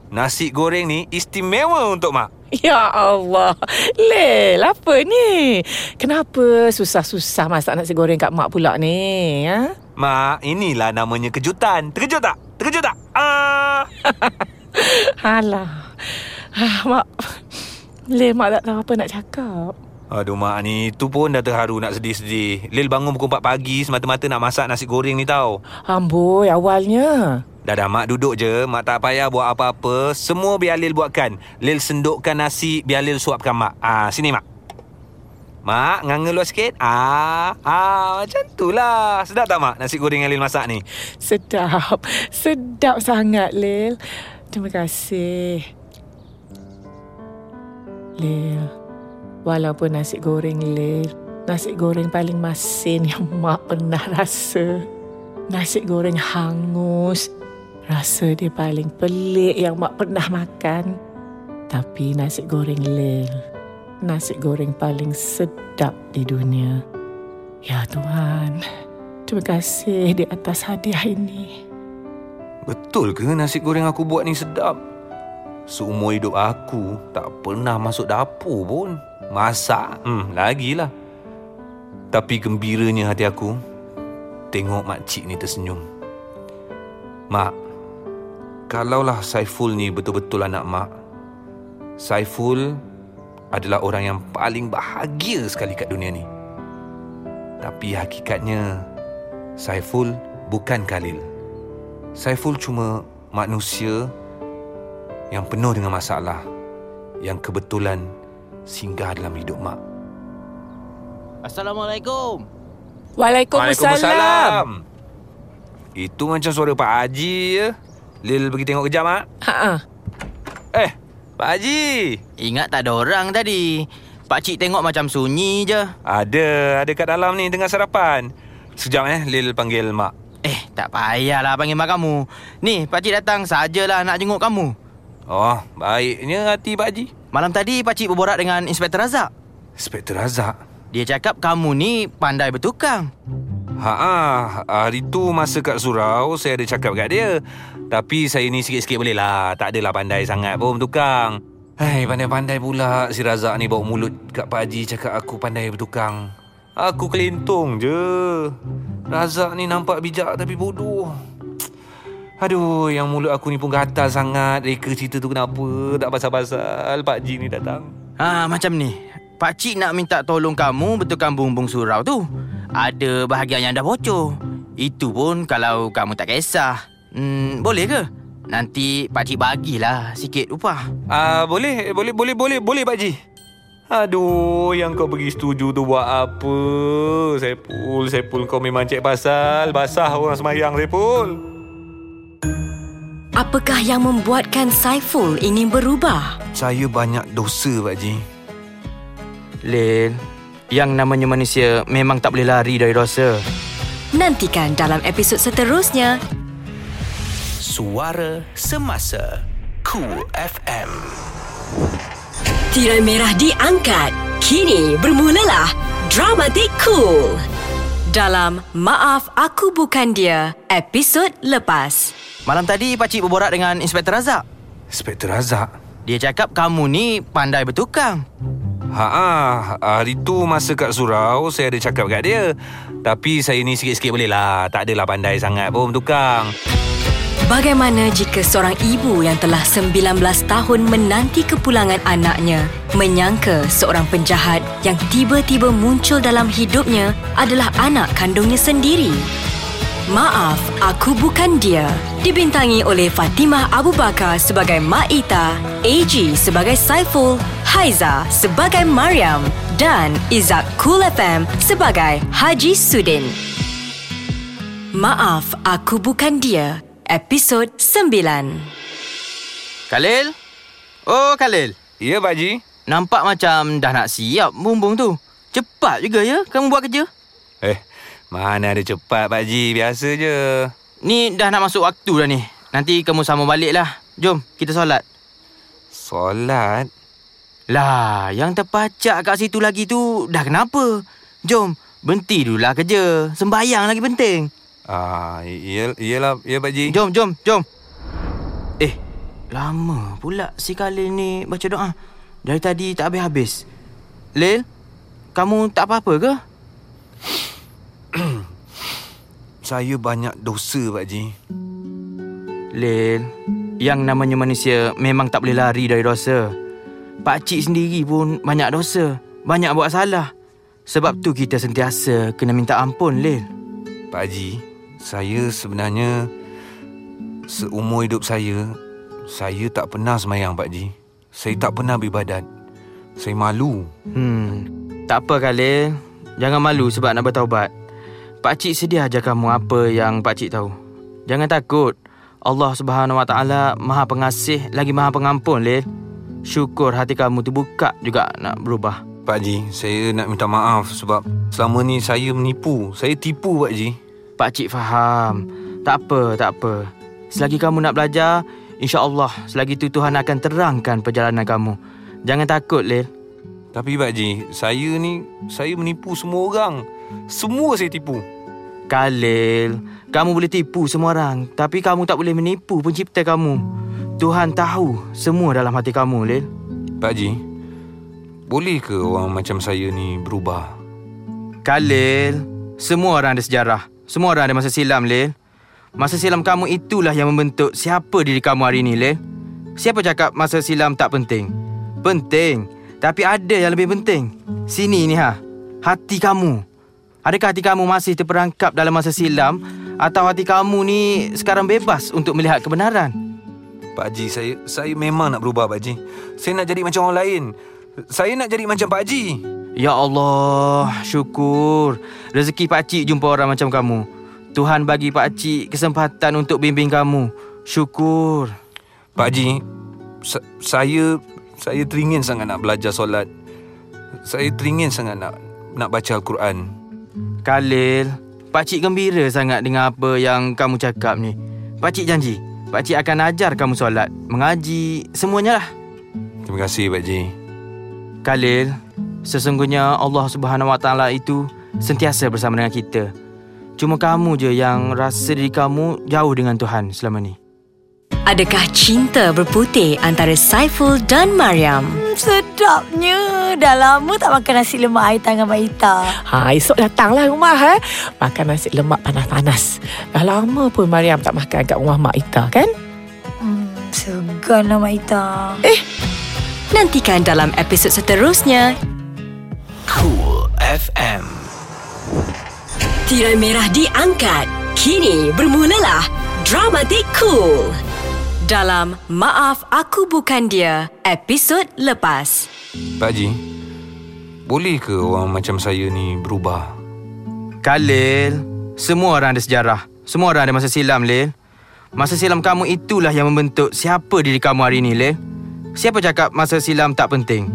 Nasi goreng ni istimewa untuk Mak. Ya Allah Lel, apa ni? Kenapa susah-susah masak nasi goreng kat Mak pula ni? Ha? Mak, inilah namanya kejutan. Terkejut tak? Terkejut tak? Ah! (laughs) Alah ah, Mak Lel, Mak tak tahu apa nak cakap Aduh mak ni Tu pun dah terharu nak sedih-sedih Lil bangun pukul 4 pagi Semata-mata nak masak nasi goreng ni tau Amboi, awalnya. Dah dah mak duduk je Mak tak payah buat apa-apa Semua biar Lil buatkan Lil sendukkan nasi Biar Lil suapkan mak Ah Sini mak Mak, nganga luar sikit Ah, ah macam tu lah Sedap tak mak nasi goreng yang Lil masak ni? Sedap. Sedap sangat, Lil. Terima kasih. Lil, walaupun nasi goreng Lil, nasi goreng paling masin yang (laughs) Mak pernah rasa. Nasi goreng hangus. Rasa dia paling pelik yang Mak pernah makan. Tapi nasi goreng Lil, nasi goreng paling sedap di dunia. Ya Tuhan, terima kasih di atas hadiah ini. Betul ke nasi goreng aku buat ni sedap? Seumur hidup aku tak pernah masuk dapur pun. Masak, hmm, lagilah. Tapi gembiranya hati aku tengok makcik ni tersenyum. Mak, kalaulah Saiful ni betul-betul anak mak, Saiful adalah orang yang paling bahagia sekali kat dunia ni. Tapi hakikatnya, Saiful bukan Khalil. Saiful cuma manusia yang penuh dengan masalah yang kebetulan singgah dalam hidup mak. Assalamualaikum. Waalaikumsalam. Itu macam suara Pak Haji je. Lil pergi tengok kejap, Mak. Ha Eh, Pak Haji. Ingat tak ada orang tadi? Pak Cik tengok macam sunyi je. Ada, ada kat dalam ni tengah sarapan. Sekejap eh, Lil panggil Mak. Eh, tak payahlah panggil mak kamu. Ni, Pak Cik datang sajalah nak jenguk kamu. Oh, baiknya hati Pak Haji. Malam tadi Pak Cik berborak dengan Inspektor Razak. Inspektor Razak. Dia cakap kamu ni pandai bertukang. Ha ah, hari tu masa kat surau saya ada cakap kat dia. Tapi saya ni sikit-sikit boleh lah. Tak adalah pandai sangat pun bertukang. Hai, pandai-pandai pula si Razak ni bawa mulut kat Pak Haji cakap aku pandai bertukang. Aku kelintung je. Razak ni nampak bijak tapi bodoh. Aduh, yang mulut aku ni pun gatal sangat. Reka cerita tu kenapa? Tak pasal-pasal Pak Haji ni datang. Ha, macam ni. Pak Cik nak minta tolong kamu betulkan bumbung surau tu. Ada bahagian yang dah bocor. Itu pun kalau kamu tak kisah. Hmm, boleh ke? Nanti Pak Cik bagilah sikit upah. Ah, boleh, boleh, boleh, boleh, boleh Pak Haji. Aduh, yang kau pergi setuju tu buat apa? Sepul, Sepul kau memang cek pasal. Basah orang semayang, Sepul. Apakah yang membuatkan Saiful ingin berubah? Saya banyak dosa, Pak Haji. Lin, yang namanya manusia memang tak boleh lari dari dosa. Nantikan dalam episod seterusnya. Suara Semasa Cool FM Tirai merah diangkat. Kini bermulalah Dramatik Cool. Dalam Maaf Aku Bukan Dia, episod lepas. Malam tadi Pak Cik berborak dengan Inspektor Razak. Inspektor Razak. Dia cakap kamu ni pandai bertukang. Ha ah, hari tu masa kat surau saya ada cakap kat dia. Tapi saya ni sikit-sikit boleh lah. Tak adalah pandai sangat pun bertukang. Bagaimana jika seorang ibu yang telah 19 tahun menanti kepulangan anaknya menyangka seorang penjahat yang tiba-tiba muncul dalam hidupnya adalah anak kandungnya sendiri? Maaf, aku bukan dia. Dibintangi oleh Fatimah Abu Bakar sebagai Mak Ita, AG sebagai Saiful, Haiza sebagai Mariam dan Izak Cool FM sebagai Haji Sudin. Maaf, aku bukan dia. Episod 9. Khalil? Oh, Khalil. Ya, Pak Haji. Nampak macam dah nak siap bumbung tu. Cepat juga ya kamu buat kerja. Mana ada cepat, Pak Haji. Biasa je. Ni dah nak masuk waktu dah ni. Nanti kamu sambung balik lah. Jom, kita solat. Solat? Lah, yang terpacak kat situ lagi tu dah kenapa? Jom, berhenti dululah kerja. Sembayang lagi penting. Ah, iya, iyalah, ya Pak Haji. Jom, jom, jom. Eh, lama pula si Khalil ni baca doa. Dari tadi tak habis-habis. Lil, kamu tak apa-apa ke? Saya banyak dosa, Pak Haji. Lil, yang namanya manusia memang tak boleh lari dari dosa. Pak Cik sendiri pun banyak dosa. banyak buat salah. Sebab tu kita sentiasa kena minta ampun, Lil. Pak Haji, saya sebenarnya seumur hidup saya, saya tak pernah semayang Pak Haji. Saya tak pernah beribadat. Saya malu. Hmm, tak apa Khalil. Jangan malu sebab nak bertaubat. Pak Cik sedia ajar kamu apa yang Pak Cik tahu. Jangan takut. Allah Subhanahu Wa Taala Maha Pengasih lagi Maha Pengampun, Lil. Syukur hati kamu tu buka juga nak berubah. Pak Haji, saya nak minta maaf sebab selama ni saya menipu. Saya tipu Pak Haji. Pak Cik faham. Tak apa, tak apa. Selagi kamu nak belajar, insya-Allah selagi tu Tuhan akan terangkan perjalanan kamu. Jangan takut, Lil. Tapi Pak Haji, saya ni saya menipu semua orang. Semua saya tipu. Khalil, kamu boleh tipu semua orang, tapi kamu tak boleh menipu pencipta kamu. Tuhan tahu semua dalam hati kamu, Lil. Pak Haji, boleh ke orang macam saya ni berubah? Khalil, semua orang ada sejarah. Semua orang ada masa silam, Lil. Masa silam kamu itulah yang membentuk siapa diri kamu hari ini, Lil. Siapa cakap masa silam tak penting? Penting. Tapi ada yang lebih penting. Sini ni ha. Hati kamu. Adakah hati kamu masih terperangkap dalam masa silam atau hati kamu ni sekarang bebas untuk melihat kebenaran? Pak Haji, saya saya memang nak berubah Pak Haji. Saya nak jadi macam orang lain. Saya nak jadi macam Pak Haji. Ya Allah, syukur. Rezeki Pak Cik jumpa orang macam kamu. Tuhan bagi Pak Cik kesempatan untuk bimbing kamu. Syukur. Pak Haji, sa- saya saya teringin sangat nak belajar solat. Saya teringin sangat nak nak baca Al-Quran. Khalil, Pak Cik gembira sangat dengan apa yang kamu cakap ni. Pak Cik janji, Pak Cik akan ajar kamu solat, mengaji, semuanya lah. Terima kasih Pak Haji. Khalil, sesungguhnya Allah Subhanahu Wa Taala itu sentiasa bersama dengan kita. Cuma kamu je yang rasa diri kamu jauh dengan Tuhan selama ni. Adakah cinta berputih antara Saiful dan Mariam? Hmm, sedapnya. Dah lama tak makan nasi lemak air tangan Mak Ita. Ha, esok datanglah rumah eh. Makan nasi lemak panas-panas. Dah lama pun Mariam tak makan kat rumah Mak Ita kan? Hmm, segan lah Mak Ita. Nantikan dalam episod seterusnya. Cool FM. Tirai merah diangkat. Kini bermulalah Dramatik Cool. Dalam Maaf Aku Bukan Dia, episod lepas. Pak Haji, boleh ke orang macam saya ni berubah? Khalil, semua orang ada sejarah. Semua orang ada masa silam, Lil. Masa silam kamu itulah yang membentuk siapa diri kamu hari ini, Lil. Siapa cakap masa silam tak penting?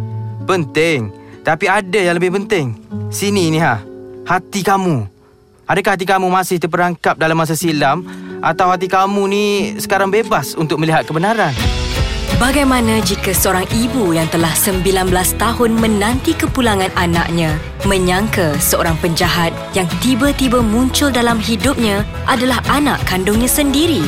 Penting. Tapi ada yang lebih penting. Sini ni ha. Hati kamu. Adakah hati kamu masih terperangkap dalam masa silam atau hati kamu ni sekarang bebas untuk melihat kebenaran? Bagaimana jika seorang ibu yang telah 19 tahun menanti kepulangan anaknya menyangka seorang penjahat yang tiba-tiba muncul dalam hidupnya adalah anak kandungnya sendiri?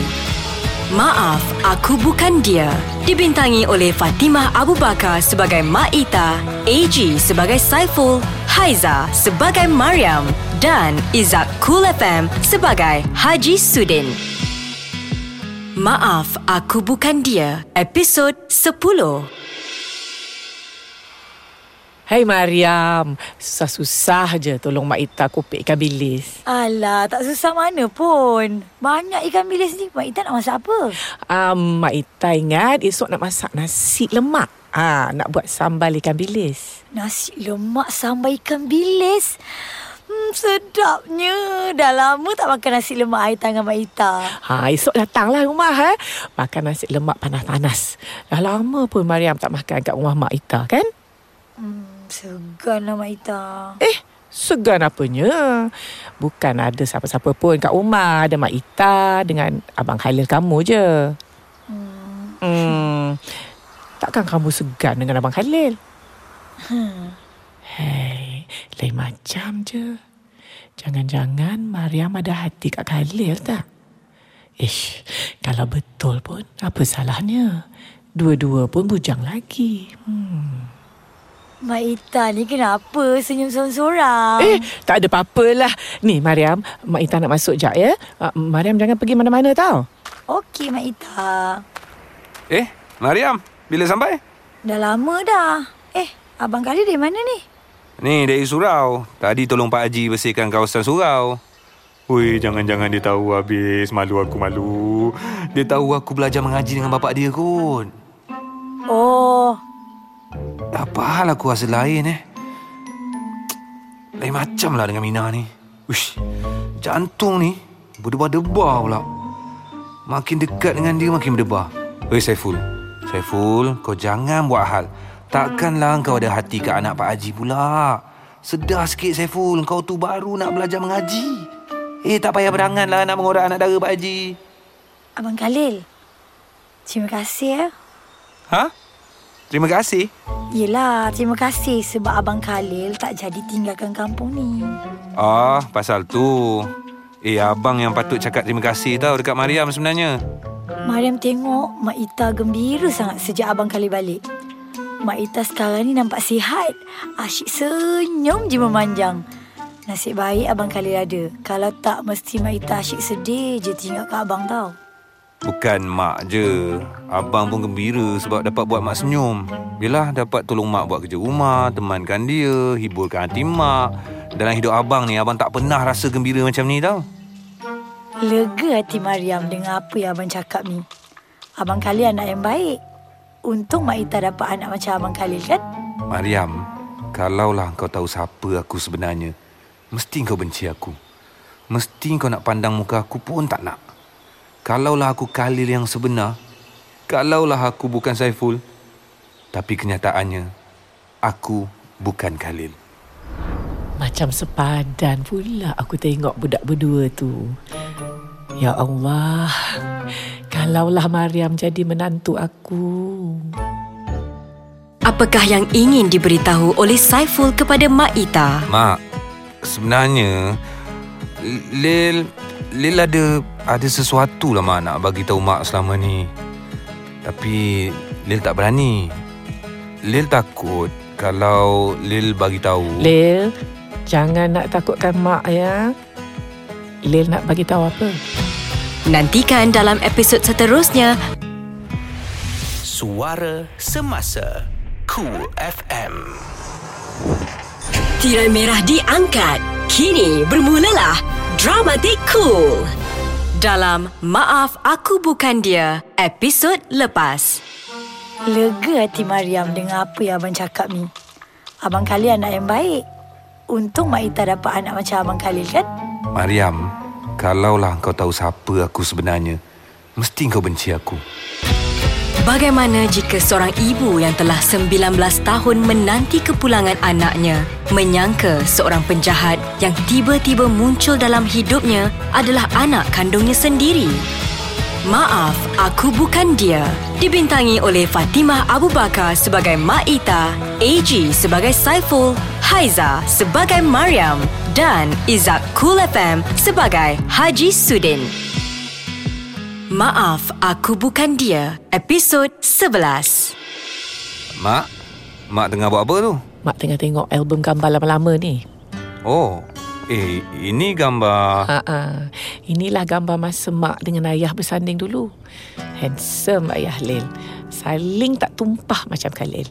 Maaf, aku bukan dia. Dibintangi oleh Fatimah Abu Bakar sebagai Mak Ita, AG sebagai Saiful, Haiza sebagai Mariam dan Izak Cool FM sebagai Haji Sudin. Maaf, aku bukan dia. Episod 10. Hai Mariam, susah-susah je tolong Mak Ita kopek ikan bilis. Alah, tak susah mana pun. Banyak ikan bilis ni. Mak Ita nak masak apa? Um, Mak Ita ingat esok nak masak nasi lemak. Ah, nak buat sambal ikan bilis. Nasi lemak sambal ikan bilis. Hmm, sedapnya. Dah lama tak makan nasi lemak air tangan Mak Ita. Ha, esok datanglah rumah eh. Makan nasi lemak panas-panas. Dah lama pun Mariam tak makan kat rumah Mak Ita kan? Hmm, segan lah Mak Ita. Eh, segan apanya? Bukan ada siapa-siapa pun kat rumah. Ada Mak Ita dengan Abang Khalil kamu je. Hmm. Hmm. Takkan kamu segan dengan Abang Khalil? Hmm. Hei, lain macam je. Jangan-jangan Mariam ada hati kat Khalil tak? Ish, kalau betul pun, apa salahnya? Dua-dua pun bujang lagi. Hmm. Mak Ita ni kenapa senyum sorang-sorang? Eh, tak ada apa-apalah. Ni, Mariam, Mak Ita nak masuk jap ya. Uh, Mariam jangan pergi mana-mana tau. Okey Mak Ita. Eh, Mariam, bila sampai? Dah lama dah. Eh, Abang Khalil dari mana ni? Ni dari surau. Tadi tolong Pak Haji bersihkan kawasan surau. Hui, jangan-jangan dia tahu habis. Malu aku malu. Dia tahu aku belajar mengaji dengan bapak dia kot. Oh, Apa hal aku rasa lain eh? Lain macam lah dengan Mina ni. Uish, jantung ni berdebar-debar pula. Makin dekat dengan dia makin berdebar. Hei Saiful. Saiful, kau jangan buat hal. Takkanlah kau ada hati ke anak Pak Haji pula. Sedar sikit Saiful, kau tu baru nak belajar mengaji. Eh, tak payah berangan lah nak mengorak anak dara Pak Haji. Abang Khalil. Terima kasih ya. Ha? Terima kasih. Yelah, terima kasih sebab Abang Khalil tak jadi tinggalkan kampung ni. Ah, pasal tu. Eh, abang yang patut cakap terima kasih tau dekat Mariam sebenarnya. Mariam tengok Mak Ita gembira sangat sejak Abang Khalil balik. Mak Ita sekarang ni nampak sihat. Asyik senyum je memanjang. Nasib baik Abang Khalil ada. Kalau tak, mesti Mak Ita asyik sedih je tinggal kat Abang tau. Bukan mak je. Abang pun gembira sebab dapat buat mak senyum. Yelah, dapat tolong mak buat kerja rumah, temankan dia, hiburkan hati mak. Dalam hidup abang ni, abang tak pernah rasa gembira macam ni tau. Lega hati Mariam dengan apa yang Abang cakap ni. Abang Khalil anak yang baik. Untung Mak Ita dapat anak macam Abang Khalil kan? Mariam, kalaulah kau tahu siapa aku sebenarnya, mesti kau benci aku. Mesti kau nak pandang muka aku pun tak nak. Kalaulah aku Khalil yang sebenar, kalaulah aku bukan Saiful, tapi kenyataannya, aku bukan Khalil. Macam sepadan pula aku tengok budak berdua tu. Ya Allah, kalaulah Mariam jadi menantu aku. Apakah yang ingin diberitahu oleh Saiful kepada Mak Ita? Mak, sebenarnya Lil Lil ada ada sesuatu lah mak nak bagi tahu mak selama ni. Tapi Lil tak berani. Lil takut kalau Lil bagi tahu. Lil, jangan nak takutkan mak ya. Lil nak bagi tahu apa? Nantikan dalam episod seterusnya Suara Semasa Cool FM Tirai merah diangkat. Kini bermulalah Dramatik Cool. Dalam Maaf Aku Bukan Dia, episod lepas. Lega hati Mariam dengan apa yang Abang cakap ni. Abang Khalil anak yang baik. Untung Mak Ita dapat anak macam Abang Khalil kan? Mariam, kalaulah kau tahu siapa aku sebenarnya, mesti kau benci aku. Bagaimana jika seorang ibu yang telah 19 tahun menanti kepulangan anaknya menyangka seorang penjahat yang tiba-tiba muncul dalam hidupnya adalah anak kandungnya sendiri? Maaf, aku bukan dia. Dibintangi oleh Fatimah Abu Bakar sebagai Mak Ita, AG sebagai Saiful, Haiza sebagai Mariam dan Izak Cool FM sebagai Haji Sudin. Maaf, aku bukan dia. Episod 11. Mak, mak tengah buat apa tu? Mak tengah tengok album gambar lama-lama ni. Oh, eh ini gambar. Ha ah. Inilah gambar masa mak dengan ayah bersanding dulu. Handsome ayah Lil. Saling tak tumpah macam Khalil.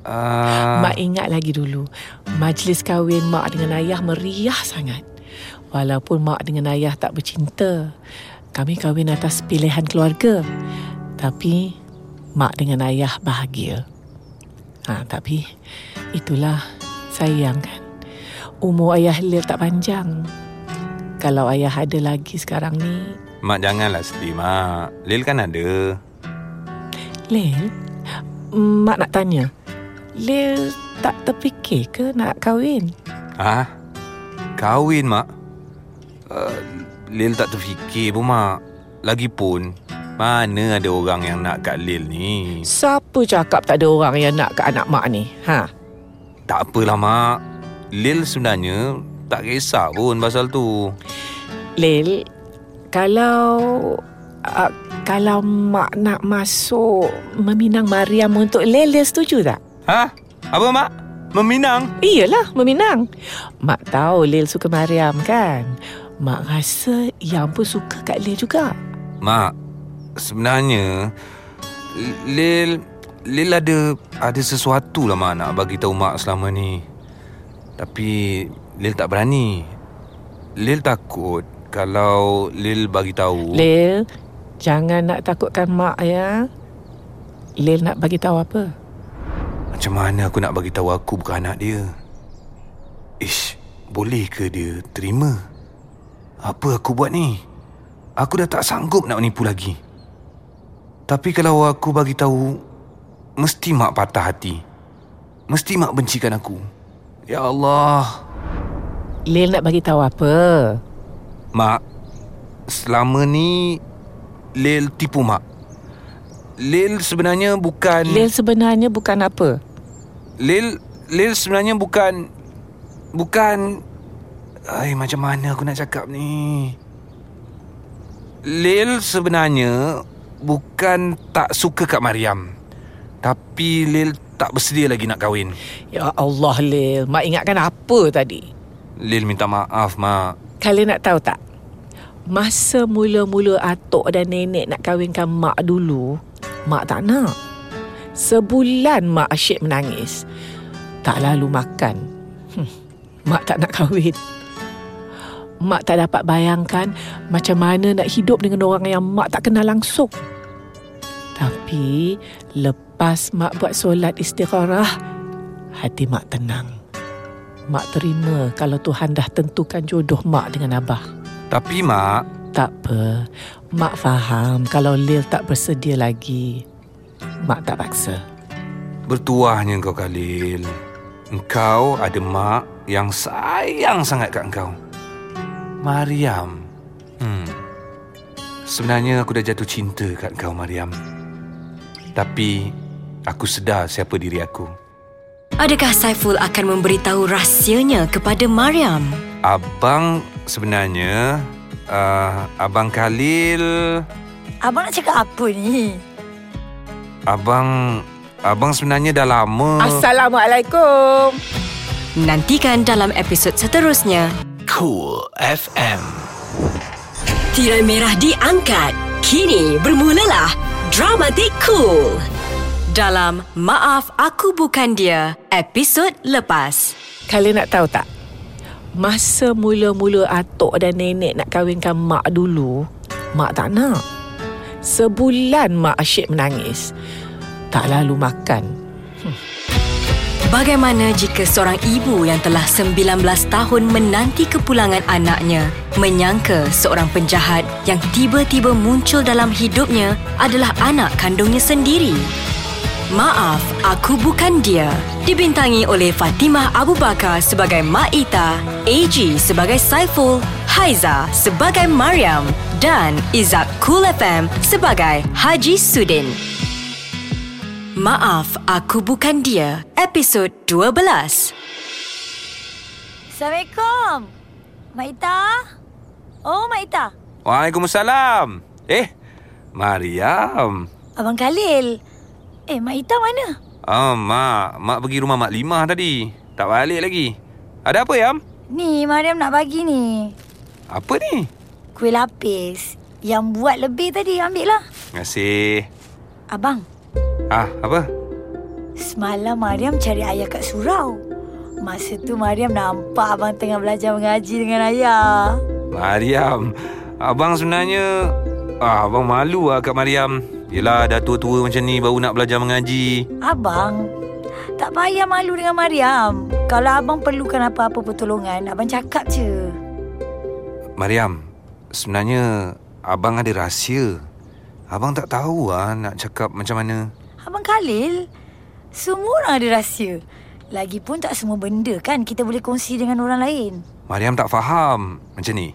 Uh, Mak ingat lagi dulu. Majlis kahwin mak dengan ayah meriah sangat. Walaupun mak dengan ayah tak bercinta. Kami kahwin atas pilihan keluarga. Tapi mak dengan ayah bahagia. Ha, tapi itulah sayang kan. Umur ayah Lil tak panjang. Kalau ayah ada lagi sekarang ni, mak janganlah sedih, mak. Lil kan ada. Lil, mak nak tanya. Lil tak terfikir ke nak kahwin? Ha? Kahwin, mak? Uh, Lil tak terfikir pun, mak. Lagipun, mana ada orang yang nak kat Lil ni? Siapa cakap tak ada orang yang nak ke anak mak ni? Ha? Tak apalah, mak. Lil sebenarnya tak kisah pun pasal tu. Lil, kalau uh, kalau mak nak masuk meminang Mariam untuk Lil, Lil setuju tak? Ha? Apa, mak? Meminang? Iyalah, meminang. Mak tahu Lil suka Mariam kan? Mak rasa yang pun suka kat Lil juga. Mak, sebenarnya Lil Lil ada ada sesuatu lah mak nak bagi tahu mak selama ni. Tapi Lil tak berani. Lil takut kalau Lil bagi tahu. Lil, jangan nak takutkan mak ya. Lil nak bagi tahu apa? Macam mana aku nak bagi tahu aku bukan anak dia? Ish, boleh ke dia terima? Apa aku buat ni? Aku dah tak sanggup nak menipu lagi. Tapi kalau aku bagi tahu, mesti mak patah hati. Mesti mak bencikan aku. Ya Allah. Lil nak bagi tahu apa? Mak, selama ni Lil tipu mak. Lil sebenarnya bukan Lil sebenarnya bukan apa? Lil Lil sebenarnya bukan bukan Ai macam mana aku nak cakap ni? Lil sebenarnya bukan tak suka kat Mariam. Tapi Lil tak bersedia lagi nak kahwin. Ya Allah Lil, mak ingatkan apa tadi? Lil minta maaf, Mak. Kalian nak tahu tak? Masa mula-mula atok dan nenek nak kahwinkan mak dulu, mak tak nak. Sebulan mak asyik menangis. Tak lalu makan. Hmm, mak tak nak kahwin. Mak tak dapat bayangkan macam mana nak hidup dengan orang yang mak tak kenal langsung. Tapi lepas mak buat solat istikharah, hati mak tenang. Mak terima kalau Tuhan dah tentukan jodoh mak dengan Abah. Tapi Mak, Tak apa. Mak faham kalau Lil tak bersedia lagi. Mak tak paksa. bertuahnya kau Khalil. Engkau ada mak yang sayang sangat kat engkau. Mariam. Hmm. Sebenarnya aku dah jatuh cinta kat kau Mariam. Tapi aku sedar siapa diri aku. Adakah Saiful akan memberitahu rahsianya kepada Mariam? Abang sebenarnya uh, Abang Khalil Abang nak cakap apa ni? Abang Abang sebenarnya dah lama Assalamualaikum. Nantikan dalam episod seterusnya. Cool FM. Tirai merah diangkat. Kini bermulalah Dramatik Cool. Dalam Maaf Aku Bukan Dia, episod lepas. Kalian nak tahu tak? Masa mula-mula atok dan nenek nak kahwinkan mak dulu, mak tak nak. Sebulan mak asyik menangis. Tak lalu makan. Bagaimana jika seorang ibu yang telah 19 tahun menanti kepulangan anaknya menyangka seorang penjahat yang tiba-tiba muncul dalam hidupnya adalah anak kandungnya sendiri? Maaf, aku bukan dia. Dibintangi oleh Fatimah Abu Bakar sebagai Mak Ita, AG sebagai Saiful, Haiza sebagai Mariam dan Izak Cool FM sebagai Haji Sudin. Maaf, aku bukan dia. Episod 12. Assalamualaikum. Mak Ita? Oh, Mak Ita. Waalaikumsalam Eh Mariam Abang Khalil. Eh, Mak Ita mana? Oh, Mak. Mak pergi rumah Mak Limah tadi. Tak balik lagi. Ada apa, Yam? Ni, Mariam nak bagi ni. Apa ni? Kuih lapis. Yang buat lebih tadi, ambil lah. Terima kasih. Abang, Ah, apa? semalam Mariam cari ayah kat surau. Masa tu Mariam nampak abang tengah belajar mengaji dengan ayah. Mariam. Abang sebenarnya... Ah, abang malu lah kat Mariam. Yelah, dah tua-tua macam ni baru nak belajar mengaji. Abang, tak payah malu dengan Mariam. Kalau abang perlukan apa-apa pertolongan, abang cakap je. Mariam, sebenarnya abang ada rahsia. Abang tak tahu lah nak cakap macam mana. Abang Khalil, semua orang ada rahsia. Lagipun tak semua benda kan kita boleh kongsi dengan orang lain. Mariam tak faham. Macam ni.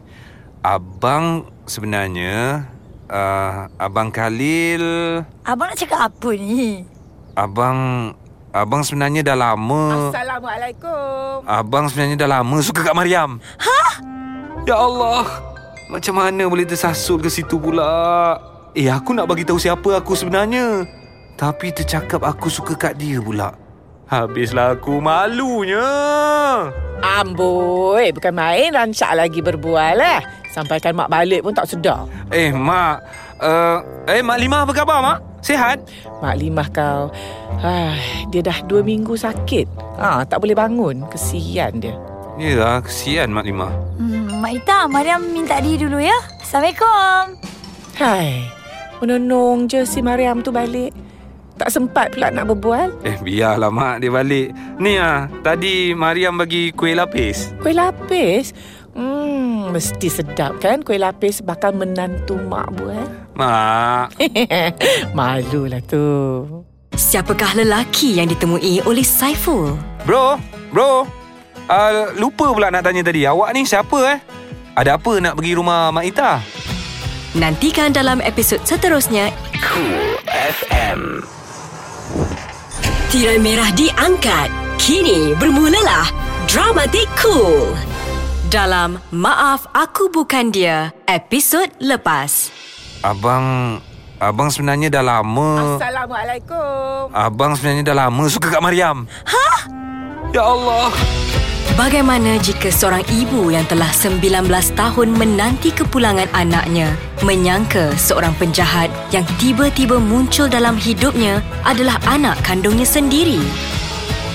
Abang sebenarnya... Uh, abang Khalil... Abang nak cakap apa ni? Abang... Abang sebenarnya dah lama... Assalamualaikum. Abang sebenarnya dah lama suka kat Mariam. Hah? Ya Allah. Macam mana boleh tersasul ke situ pula? Eh, aku nak bagi tahu siapa aku sebenarnya. Tapi tercakap aku suka kat dia pula. Habislah aku malunya. Amboi, bukan main rancak lagi berbual eh. Sampaikan mak balik pun tak sedar. Eh, Mak. Uh, eh, Mak Limah apa khabar, Mak? Sehat? Mak Limah kau ah, Dia dah dua minggu sakit ah, Tak boleh bangun Kesian dia Yelah, kesian Mak Limah. Hmm, Mak Ita, Mariam minta diri dulu ya. Assalamualaikum. Hai Menonong je si Mariam tu balik Tak sempat pula nak berbual Eh, biarlah Mak dia balik. Ni ah, tadi Mariam bagi kuih lapis. Kuih lapis Hmm, mesti sedap kan Kuih lapis bakal menantu mak buat Mak, (laughs) Malulah tu Siapakah lelaki yang ditemui oleh Saiful? bro, bro. Uh, lupa pula nak tanya tadi. Awak ni siapa eh? Ada apa nak pergi rumah Mak Ita? Nantikan dalam episod seterusnya Cool FM. Tirai merah diangkat. Kini bermulalah Dramatik Cool. Dalam Maaf Aku Bukan Dia, episod lepas. Abang, abang sebenarnya dah lama. Assalamualaikum Abang sebenarnya dah lama suka kat Mariam. Hah? Ya Allah. Bagaimana jika seorang ibu yang telah 19 tahun menanti kepulangan anaknya menyangka seorang penjahat yang tiba-tiba muncul dalam hidupnya adalah anak kandungnya sendiri?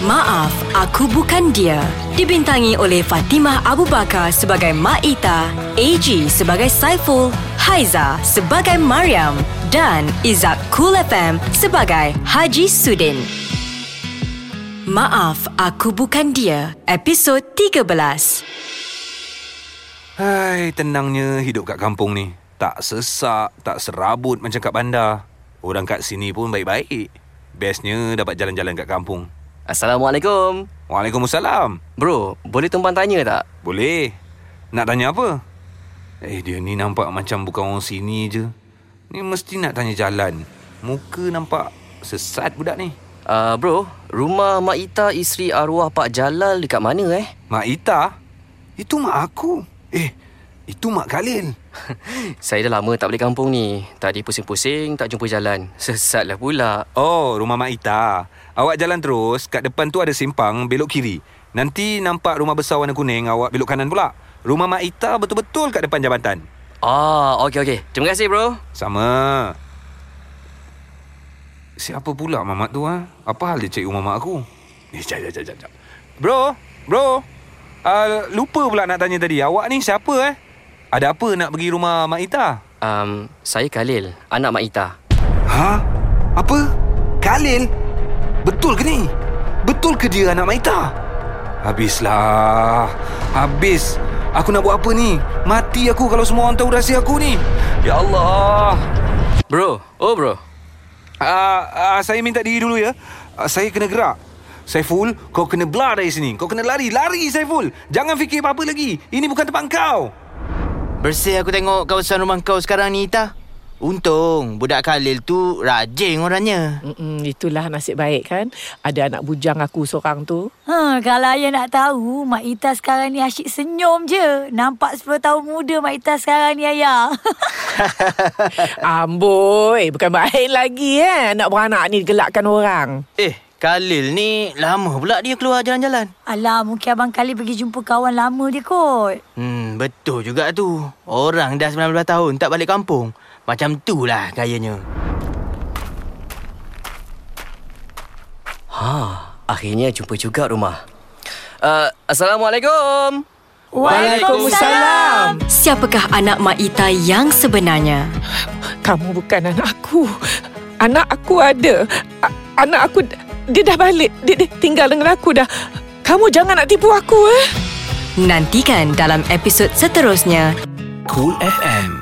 Maaf, aku bukan dia. Dibintangi oleh Fatimah Abu Bakar sebagai Mak Ita, AG sebagai Saiful, Haiza sebagai Mariam dan Izak Cool FM sebagai Haji Sudin. Maaf, aku bukan dia. Episod 13. Hai, tenangnya hidup kat kampung ni. Tak sesak, tak serabut macam kat bandar. Orang kat sini pun baik-baik. Bestnya dapat jalan-jalan kat kampung. Assalamualaikum. Waalaikumsalam. Bro, boleh tumpang tanya tak? Boleh. Nak tanya apa? Eh, dia ni nampak macam bukan orang sini je. Ni mesti nak tanya jalan. Muka nampak sesat budak ni. Uh, bro, rumah Mak Ita isteri arwah Pak Jalal dekat mana eh? Mak Ita? Itu mak aku. Eh, itu mak Khalil. (laughs) Saya dah lama tak balik kampung ni. Tadi pusing-pusing tak jumpa jalan. (laughs) Sesatlah pula. Oh, rumah Mak Ita. Awak jalan terus, kat depan tu ada simpang, belok kiri. Nanti nampak rumah besar warna kuning, awak belok kanan pula. Rumah Mak Ita betul-betul kat depan jabatan. Ah, okey okey. Terima kasih bro. Sama. Siapa pula mamat tu ha? Apa hal dia cek rumah mak aku? Eh, jap, jap, jap, jap. Bro, bro. Uh, lupa pula nak tanya tadi. Awak ni siapa eh? Ada apa nak pergi rumah Mak Ita? Um, saya Khalil, anak Mak Ita. Ha? Apa? Khalil? Betul ke ni? Betul ke dia anak Mak Ita? Habislah. Habis. Aku nak buat apa ni? Mati aku kalau semua orang tahu rahsia aku ni. Ya Allah. Bro, oh bro. Uh, uh, saya minta diri dulu ya. Uh, saya kena gerak. Saiful, kau kena belah dari sini. Kau kena lari. Lari, Saiful. Jangan fikir apa-apa lagi. Ini bukan tempat kau. Bersih aku tengok kawasan rumah kau sekarang ni, Ita. Untung budak Khalil tu rajin orangnya. Mm-mm, Itulah nasib baik kan Ada anak bujang aku seorang tu Ha, kalau ayah nak tahu, Mak Ita sekarang ni asyik senyum je. Nampak 10 tahun muda Mak Ita sekarang ni, ayah. (laughs) Amboi Bukan baik lagi eh Anak beranak ni gelakkan orang Eh, Khalil ni lama pula dia keluar jalan-jalan. Alah, mungkin Abang Kali pergi jumpa kawan lama dia kot. Hmm, betul juga tu. Orang dah 19 tahun tak balik kampung. Macam tu lah gayanya. Ha, akhirnya jumpa juga rumah. Uh, Assalamualaikum. Waalaikumsalam. Siapakah anak Mak Ita yang sebenarnya? Kamu bukan anak aku Anak aku ada A- Anak aku Dia dah balik dia, dia tinggal dengan aku dah Kamu jangan nak tipu aku eh Nantikan dalam episod seterusnya. Cool FM.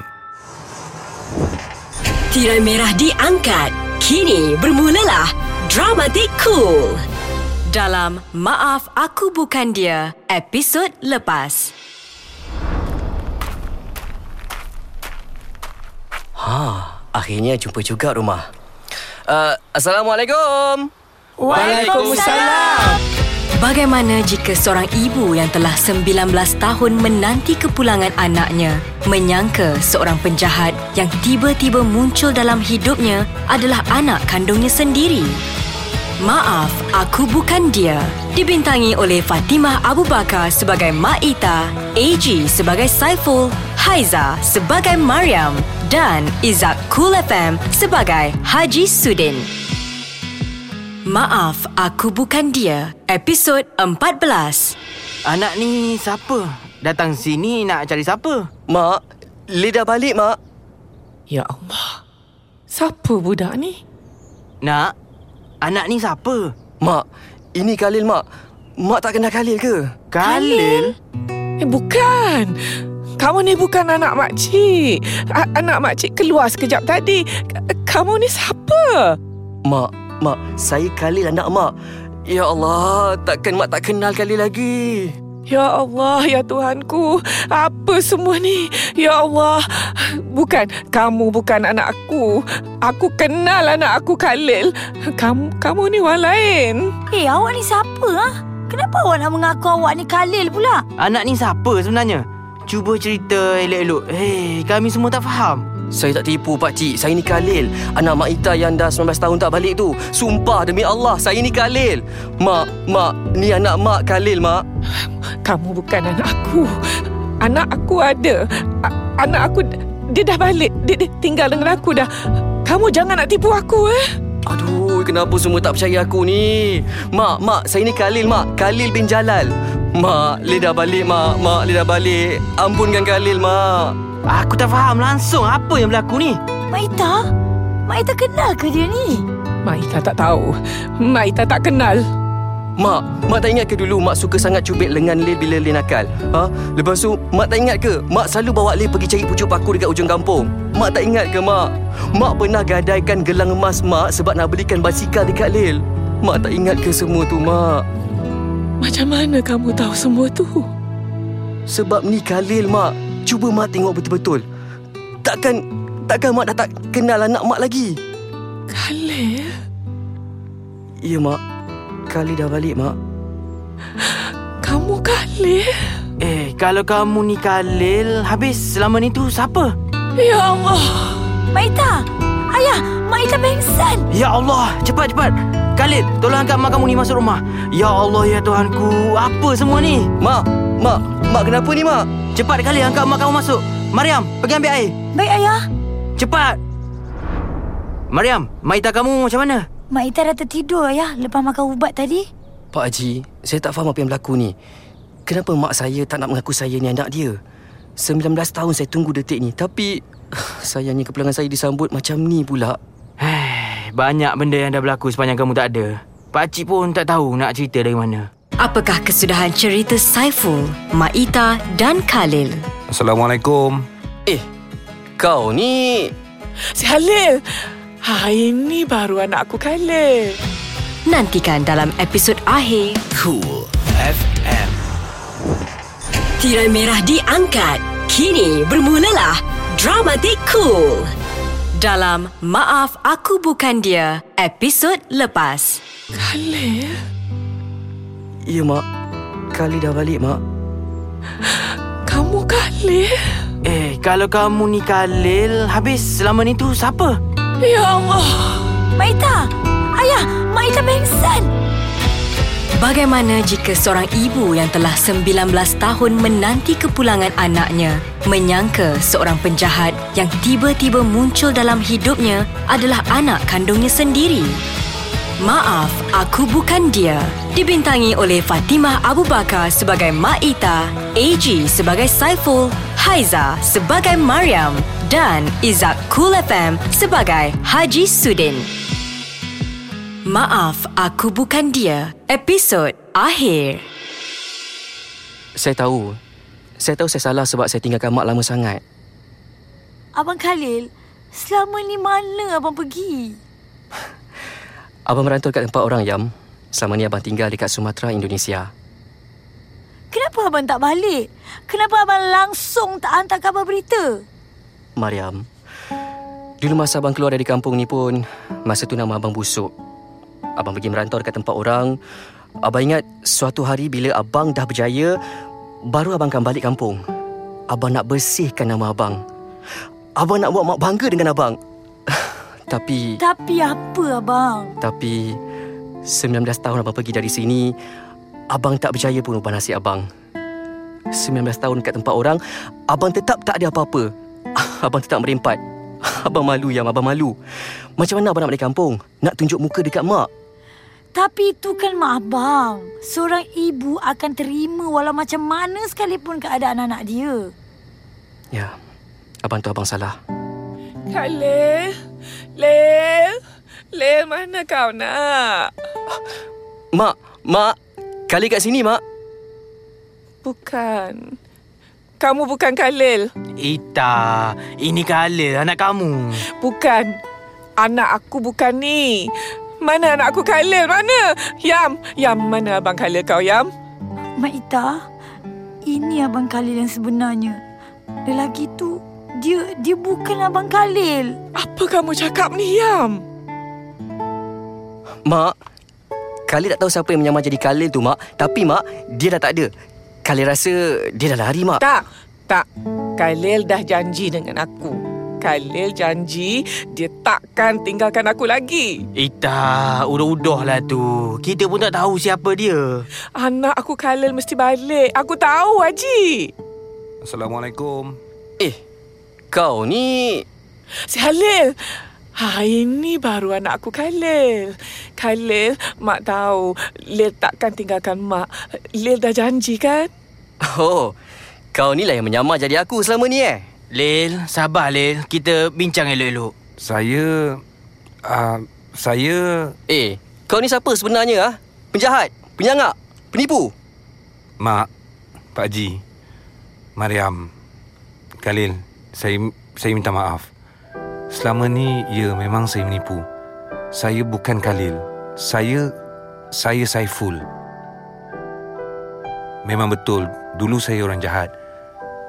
Tirai merah diangkat. Kini bermulalah Dramatik Cool. Dalam Maaf Aku Bukan Dia, episod lepas. Ha, akhirnya jumpa juga rumah. Uh, Assalamualaikum. Waalaikumsalam. Bagaimana jika seorang ibu yang telah 19 tahun menanti kepulangan anaknya menyangka seorang penjahat yang tiba-tiba muncul dalam hidupnya adalah anak kandungnya sendiri? Maaf, aku bukan dia. Dibintangi oleh Fatimah Abu Bakar sebagai Mak Ita, AG sebagai Saiful, Haiza sebagai Mariam dan Izak Cool FM sebagai Haji Sudin. Maaf, aku bukan dia. Episod 14. Anak ni siapa? Datang sini nak cari siapa? Mak, Lee dah balik, Mak. Ya Allah. Siapa budak ni? Nak, anak ni siapa? Mak, ini Khalil, Mak. Mak tak kenal Khalil ke? Khalil? Eh, bukan. Kamu ni bukan anak makcik. A- anak makcik keluar sekejap tadi. K- Kamu ni siapa? Mak, Mak, saya Khalil anak Mak. Ya Allah, takkan Mak tak kenal Khalil lagi. Ya Allah, ya Tuhanku. Apa semua ni? Ya Allah. Bukan, kamu bukan anak aku. Aku kenal anak aku Khalil. Kamu kamu ni orang lain. Eh, awak ni siapa ah? Kenapa awak nak mengaku awak ni Khalil pula? Anak ni siapa sebenarnya? Cuba cerita elok-elok. Hei, kami semua tak faham. Saya tak tipu Pak Cik. Saya ni Khalil. Anak Mak Ita yang dah 19 tahun tak balik tu. Sumpah demi Allah Saya ni Khalil. Mak, Mak Ni anak Mak Khalil Mak. Kamu bukan anak aku. Anak aku ada. A- anak aku dia dah balik. Dia, dia tinggal dengan aku dah. Kamu jangan nak tipu aku eh. Aduh Kenapa semua tak percaya aku ni? Mak, Mak Saya ni Khalil Mak. Khalil bin Jalal. Mak, Lee dah balik Mak. Mak, Lee dah balik. Ampunkan Khalil Mak Aku tak faham langsung apa yang berlaku ni. Mak Ita? Mak Ita kenal ke dia ni? Mak Ita tak tahu. Mak Ita tak kenal. Mak, Mak tak ingat ke dulu Mak suka sangat cubit lengan Lil bila Lil nakal? Ha? Lepas tu, Mak tak ingat ke Mak selalu bawa Lil pergi cari pucuk paku dekat ujung kampung? Mak tak ingat ke Mak? Mak pernah gadaikan gelang emas Mak sebab nak belikan basikal dekat Lil. Mak tak ingat ke semua tu Mak? Macam mana kamu tahu semua tu? Sebab ni Khalil Mak. Cuba Mak tengok betul-betul. Takkan takkan Mak dah tak kenal anak Mak lagi? Khalil? Ya Mak. Khalil dah balik Mak. Kamu Khalil? Eh, kalau kamu ni Khalil, habis selama ni tu siapa? Ya Allah. Mak Ita! Ayah! Mak Ita pengsan! Ya Allah, cepat cepat. Khalil, tolong angkat mak kamu ni masuk rumah. Ya Allah, ya Tuhanku. Apa semua ni? Mak, Mak, Mak kenapa ni Mak? Cepat Khalil angkat mak kamu masuk. Mariam, pergi ambil air. Baik, Ayah. Cepat. Mariam, Maita kamu macam mana? Mak Ita dah tertidur, Ayah. Lepas makan ubat tadi. Pak Haji, saya tak faham apa yang berlaku ni. Kenapa mak saya tak nak mengaku saya ni anak dia? 19 tahun saya tunggu detik ni. Tapi, (sighs) sayangnya kepulangan saya disambut macam ni pula. Hei, banyak benda yang dah berlaku sepanjang kamu tak ada. Pakcik pun tak tahu nak cerita dari mana. Apakah kesudahan cerita Saiful, Maita dan Khalil? Assalamualaikum. Eh, kau ni... Si Khalil. Ha, ini baru anak aku Khalil. Nantikan dalam episod akhir. Cool FM. Tirai merah diangkat. Kini bermulalah Dramatik Cool. Dalam Maaf Aku Bukan Dia, episod lepas. Khalil? Ya, Mak. Kali dah balik, Mak. Kamu Khalil? Eh, kalau kamu ni Khalil, habis selama ni tu siapa? Ya Allah. Mak Ita! Ayah! Mak Ita pengsan! Bagaimana jika seorang ibu yang telah 19 tahun menanti kepulangan anaknya menyangka seorang penjahat yang tiba-tiba muncul dalam hidupnya adalah anak kandungnya sendiri? Maaf, aku bukan dia. Dibintangi oleh Fatimah Abu Bakar sebagai Mak Ita, AG sebagai Saiful, Haiza sebagai Mariam dan Izak Cool FM sebagai Haji Sudin. Maaf, aku bukan dia. Episod akhir. Saya tahu. Saya tahu saya salah sebab saya tinggalkan Mak lama sangat. Abang Khalil, selama ni mana abang pergi? (laughs) Abang merantau kat tempat orang, Yam. Selama ni abang tinggal dekat Sumatera, Indonesia. Kenapa abang tak balik? Kenapa abang langsung tak hantar kabar berita? Mariam. Dulu masa abang keluar dari kampung ni pun, masa tu nama abang busuk. Abang pergi merantau dekat tempat orang. Abang ingat suatu hari bila abang dah berjaya, baru abang akan balik kampung. Abang nak bersihkan nama abang. Abang nak buat mak bangga dengan abang. Tapi, Tapi apa abang? tapi 19 tahun abang pergi dari sini, abang tak berjaya pun ubah nasib abang. 19 tahun kat tempat orang, abang tetap tak ada apa-apa. (laughs) Abang tetap merempat. (laughs) Abang malu, Yam. Abang malu. Macam mana abang nak balik kampung? Nak tunjuk muka dekat mak? Tapi itu kan mak abang. Seorang ibu akan terima walau macam mana sekalipun keadaan anak dia. Ya, abang tu abang salah. Kak Lel. Lel. Lel, mana kau nak? Mak, mak. Kali kat sini, mak. Bukan. Kamu bukan Khalil. Ita, ini Khalil anak kamu. Bukan. Anak aku bukan ni. Mana anak aku Khalil? Mana? Yam. Yam, mana abang Khalil kau, Yam? Mak Ita, ini abang Khalil yang sebenarnya. Lelaki tu, dia dia bukan abang Khalil. Apa kamu cakap ni, Yam? Mak, Khalil tak tahu siapa yang menyamar jadi Khalil tu, Mak. Tapi, Mak, dia dah tak ada. Khalil rasa dia dah lari, Mak. Tak. Tak. Khalil dah janji dengan aku. Khalil janji dia takkan tinggalkan aku lagi. Ita, udah-udah lah tu. Kita pun tak tahu siapa dia. Anak aku Khalil mesti balik. Aku tahu, Haji. Assalamualaikum. Eh, kau ni... Si Khalil. Ha, ini baru anak aku Khalil. Khalil, Mak tahu Lil takkan tinggalkan Mak. Lil dah janji kan? Oh, kau ni lah yang menyamar jadi aku selama ni eh? Lil, sabar Lil. Kita bincang elok-elok. Saya... Uh, saya... Eh, kau ni siapa sebenarnya ah? Penjahat? Penyangak? Penipu? Mak, Pak Haji, Mariam, Khalil, saya saya minta maaf. Selama ni, ya memang saya menipu. Saya bukan Khalil. Saya, saya Saiful. Memang betul, dulu saya orang jahat.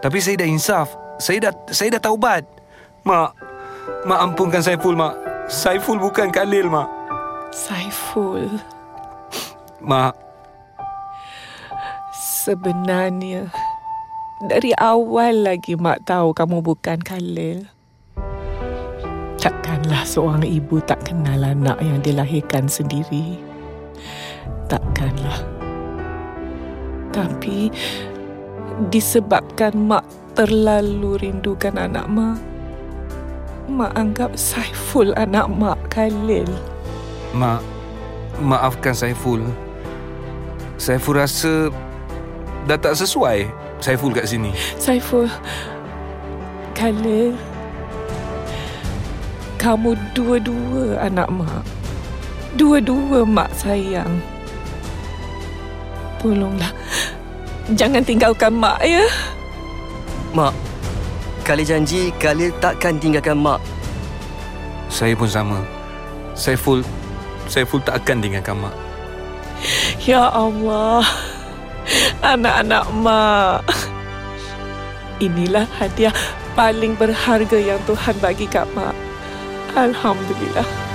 Tapi saya dah insaf. Saya dah saya dah taubat. Mak, mak ampunkan Saiful, mak. Saiful bukan Khalil, mak. Saiful. Mak, Sebenarnya, dari awal lagi Mak tahu kamu bukan Khalil. Takkanlah seorang ibu tak kenal anak yang dilahirkan sendiri. Takkanlah. Tapi, disebabkan Mak terlalu rindukan anak Mak, Mak anggap Saiful anak Mak Khalil. mak, maafkan Saiful. Saiful rasa dah tak sesuai Saiful kat sini. Saiful, Khalil, kamu dua-dua anak mak. Dua-dua mak sayang. Tolonglah, jangan tinggalkan mak ya. Mak, Khalil janji Khalil takkan tinggalkan mak. Saya pun sama. Saiful, Saiful tak akan tinggalkan mak. Ya Allah, anak-anak mak. Inilah hadiah paling berharga yang Tuhan bagi kat mak. Alhamdulillah.